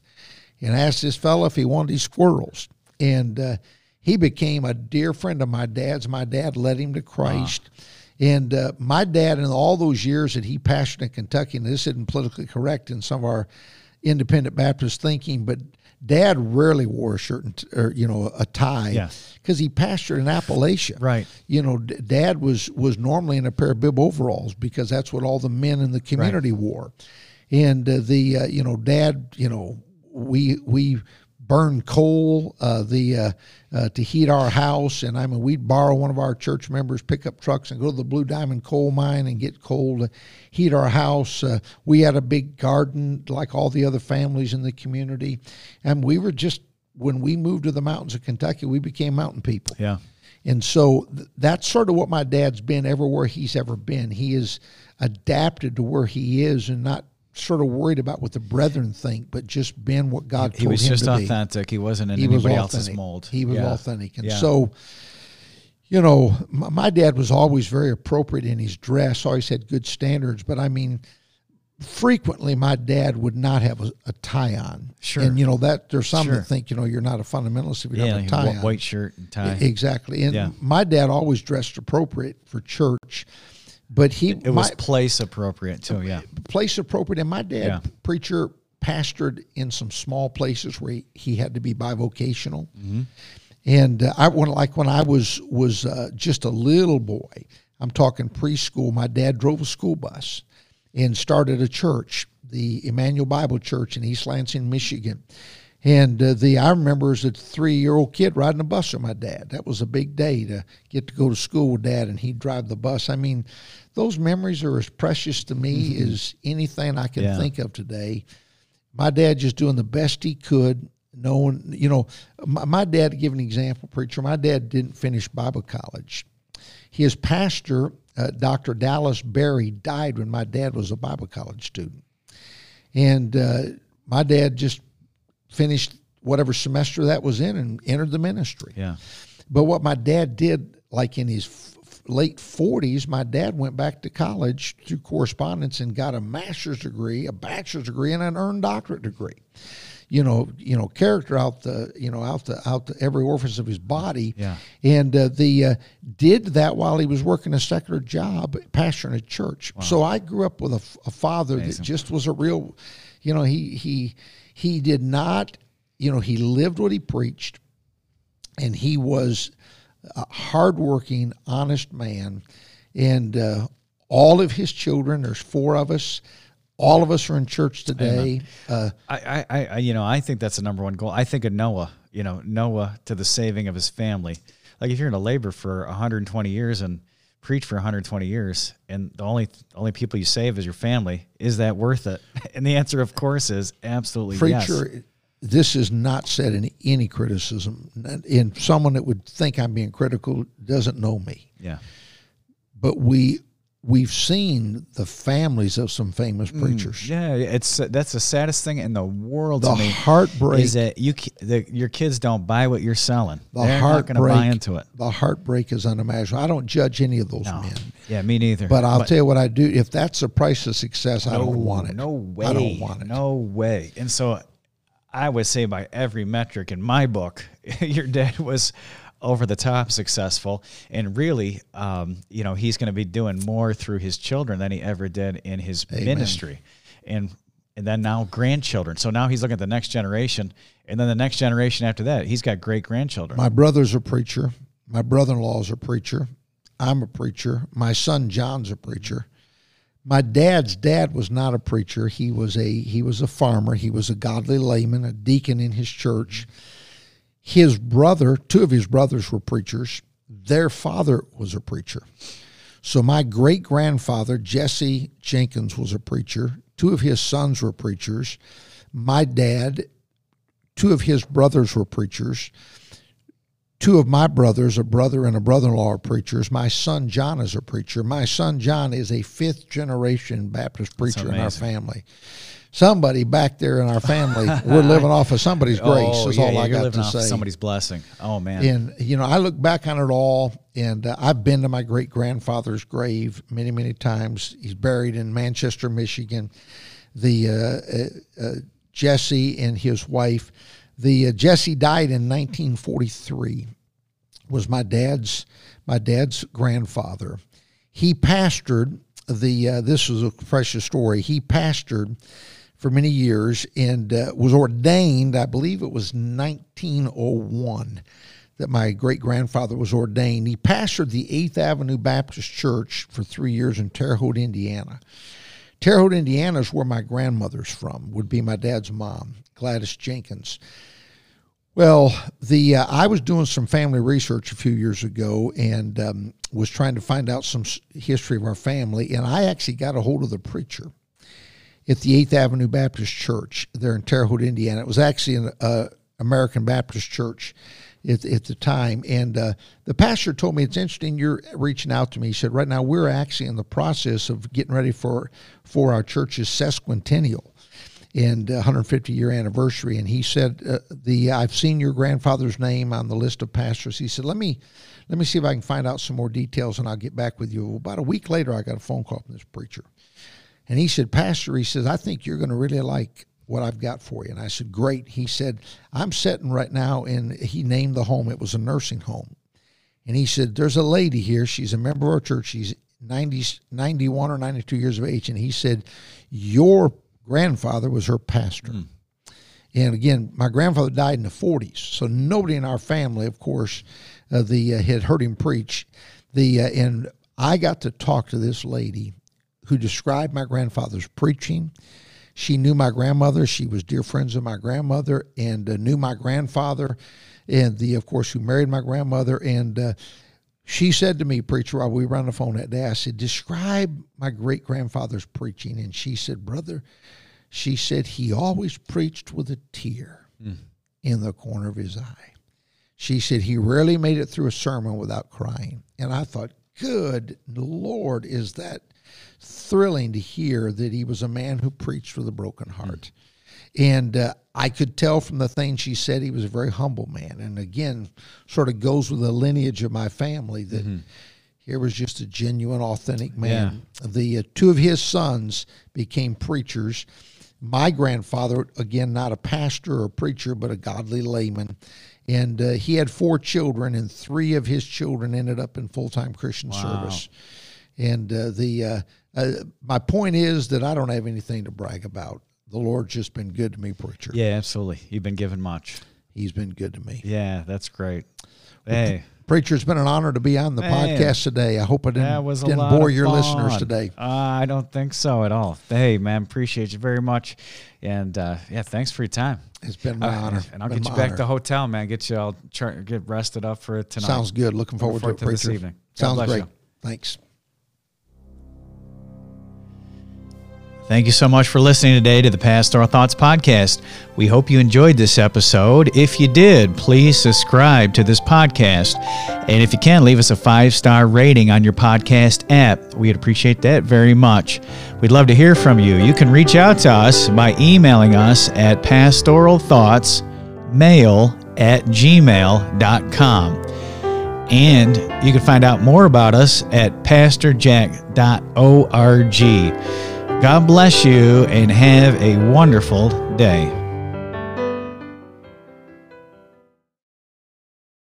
And asked this fellow if he wanted these squirrels. And uh, he became a dear friend of my dad's. My dad led him to Christ. And uh, my dad, in all those years that he pastored in Kentucky, and this isn't politically correct in some of our independent Baptist thinking, but dad rarely wore a shirt and t- or you know a tie Yeah. because he pastored in Appalachia. Right. You know, dad was was normally in a pair of bib overalls because that's what all the men in the community wore. And uh, the uh, you know dad you know we we burned coal uh, the uh, uh, to heat our house and I mean we'd borrow one of our church members pickup trucks and go to the Blue Diamond coal mine and get coal to heat our house. Uh, we had a big garden like all the other families in the community, and we were just when we moved to the mountains of Kentucky, we became mountain people. Yeah. And so th- that's sort of what my dad's been everywhere he's ever been. He is adapted to where he is and not sort of worried about what the brethren think, but just been what God He told was him just to be. authentic. He wasn't in He was anybody else's mold. He was Yeah. authentic. And Yeah. so, you know, my, my dad was always very appropriate in his dress, always had good standards. But I mean, frequently my dad would not have a, a tie on. Sure. And, you know, that there's some Sure. that think, you know, you're not a fundamentalist if you don't Yeah, have a tie on. white shirt and tie. Exactly. And my dad always dressed appropriate for church, but he it was my, place appropriate too. Yeah. place appropriate. And my dad, Yeah. preacher, pastored in some small places where he, he had to be bivocational. Mm-hmm. And uh, I when like when I was was uh, just a little boy, I'm talking preschool. My dad drove a school bus and started a church, the Emmanuel Bible Church in East Lansing, Michigan. And uh, the I remember as a three year old kid riding a bus with my dad. That was a big day to get to go to school with dad, and he'd drive the bus. I mean, those memories are as precious to me as anything I can Yeah. think of today. My dad just doing the best he could. Knowing, you know, my, my dad, to give an example, preacher, my dad didn't finish Bible college. His pastor, uh, Dr. Dallas Berry, died when my dad was a Bible college student. And uh, my dad just finished whatever semester that was in and entered the ministry. Yeah. But what my dad did, like in his f- late 40s, my dad went back to college through correspondence and got a master's degree, a bachelor's degree, and an earned doctorate degree. You know, you know, character out the, you know, out the, out the every orifice of his body, Yeah. and uh, the uh, did that while he was working a secular job, pastoring a church. So I grew up with a father Amazing. that just was a real, you know, he he he did not, you know, he lived what he preached and he was a hardworking, honest man. And uh, all of his children, there's four of us, all of us are in church today. Uh, I, I, I, you know, I think that's the number one goal. I think of Noah, you know, Noah to the saving of his family. Like if you're in a labor for 120 years and preach for 120 years and the only only people you save is your family is that worth it (laughs) and the answer of course is absolutely Preacher, yes this is not said in any criticism. And someone that would think I'm being critical doesn't know me. yeah But we we've seen the families of some famous mm, preachers. yeah it's that's the saddest thing in the world The to me heartbreak is that you the, your kids don't buy what you're selling the they're not going to buy into it The heartbreak is unimaginable. I don't judge any of those no men. yeah me neither But I'll tell you what I do. If that's the price of success, I don't want it. No way. I don't want it. No way. And so I would say by every metric in my book, (laughs) your dad was over the top successful. And really, um, you know, he's going to be doing more through his children than he ever did in his ministry. And and then now grandchildren. So now he's looking at the next generation. And then the next generation after that, he's got great grandchildren. My brother's a preacher. My brother-in-law's a preacher. I'm a preacher. My son John's a preacher. My dad's dad was not a preacher. He was a he was a farmer. He was a godly layman, a deacon in his church. His brother, two of his brothers were preachers. Their father was a preacher. So my great grandfather, Jesse Jenkins, was a preacher. Two of his sons were preachers. My dad, two of his brothers were preachers two of my brothers, a brother and a brother in law, are preachers. My son John is a preacher. My son John is a fifth generation Baptist preacher in our family. Somebody back there in our family, we're (laughs) living off of somebody's grace, oh, is yeah, all yeah, I got to say. somebody's blessing. Oh man. And you know, I look back on it all, and uh, I've been to my great grandfather's grave many, many times. He's buried in Manchester, Michigan. The uh, uh, uh, Jesse and his wife. The uh, Jesse died in 1943. Was my dad's my dad's grandfather. He pastored the. Uh, this was a precious story. He pastored for many years and uh, was ordained, I believe it was 1901 that my great grandfather was ordained. He pastored the 8th Avenue Baptist Church for three years in Terre Haute, Indiana. Terre Haute, Indiana is where my grandmother's from, would be my dad's mom, Gladys Jenkins. Well, the uh, I was doing some family research a few years ago and um, was trying to find out some history of our family, and I actually got a hold of the preacher at the Eighth Avenue Baptist Church there in Terre Haute, Indiana. It was actually an uh, American Baptist church at, at the time, and uh, the pastor told me it's interesting you're reaching out to me. He said, "Right now we're actually in the process of getting ready for for our church's sesquicentennial." and 150 year anniversary. And he said, uh, "The I've seen your grandfather's name on the list of pastors." He said, "Let me let me see if I can find out some more details, and I'll get back with you." About a week later, I got a phone call from this preacher, and he said, "Pastor," he says, "I think you're going to really like." What I've got for you. And I said, Great. He said, I'm sitting right now, and he named the home. It was a nursing home. And he said, There's a lady here. She's a member of our church. She's 90, 91 or 92 years of age. And he said, Your grandfather was her pastor. And again, my grandfather died in the 40s. So nobody in our family, of course, uh, the uh, had heard him preach. The uh, And I got to talk to this lady who described my grandfather's preaching. She knew my grandmother. She was dear friends with my grandmother and uh, knew my grandfather, and the, of course, who married my grandmother. And uh, she said to me, preacher, while we were on the phone that day, I said, describe my great grandfather's preaching. And she said, brother, she said he always preached with a tear in the corner of his eye. She said he rarely made it through a sermon without crying. And I thought, good Lord, is that thrilling to hear that he was a man who preached with a broken heart. And uh, I could tell from the things she said he was a very humble man. And again, sort of goes with the lineage of my family that here was just a genuine, authentic man. The uh, two of his sons became preachers. My grandfather, again, not a pastor or preacher, but a godly layman. And uh, he had four children, and three of his children ended up in full time Christian service. And uh, the uh, uh, my point is that I don't have anything to brag about. The Lord's just been good to me, preacher. yeah, absolutely. You've been given much. He's been good to me. Yeah, that's great. Hey, Preacher, it's been an honor to be on the Man. podcast today. I hope I didn't, didn't bore your listeners today. Uh, I don't think so at all. Hey, man, appreciate you very much, and uh, yeah, thanks for your time. It's been my Uh, honor. And I'll Been get you back honor. to the hotel, man. Get you all char- get rested up for it tonight. Sounds good. Looking forward, forward to to it, this evening. God Sounds bless great. you. Thanks. Thank you so much for listening today to the Pastoral Thoughts Podcast. We hope you enjoyed this episode. If you did, please subscribe to this podcast. And if you can, leave us a five star rating on your podcast app. We'd appreciate that very much. We'd love to hear from you. You can reach out to us by emailing us at pastoralthoughtsmail at gmail.com. And you can find out more about us at pastorjack.org. God bless you and have a wonderful day.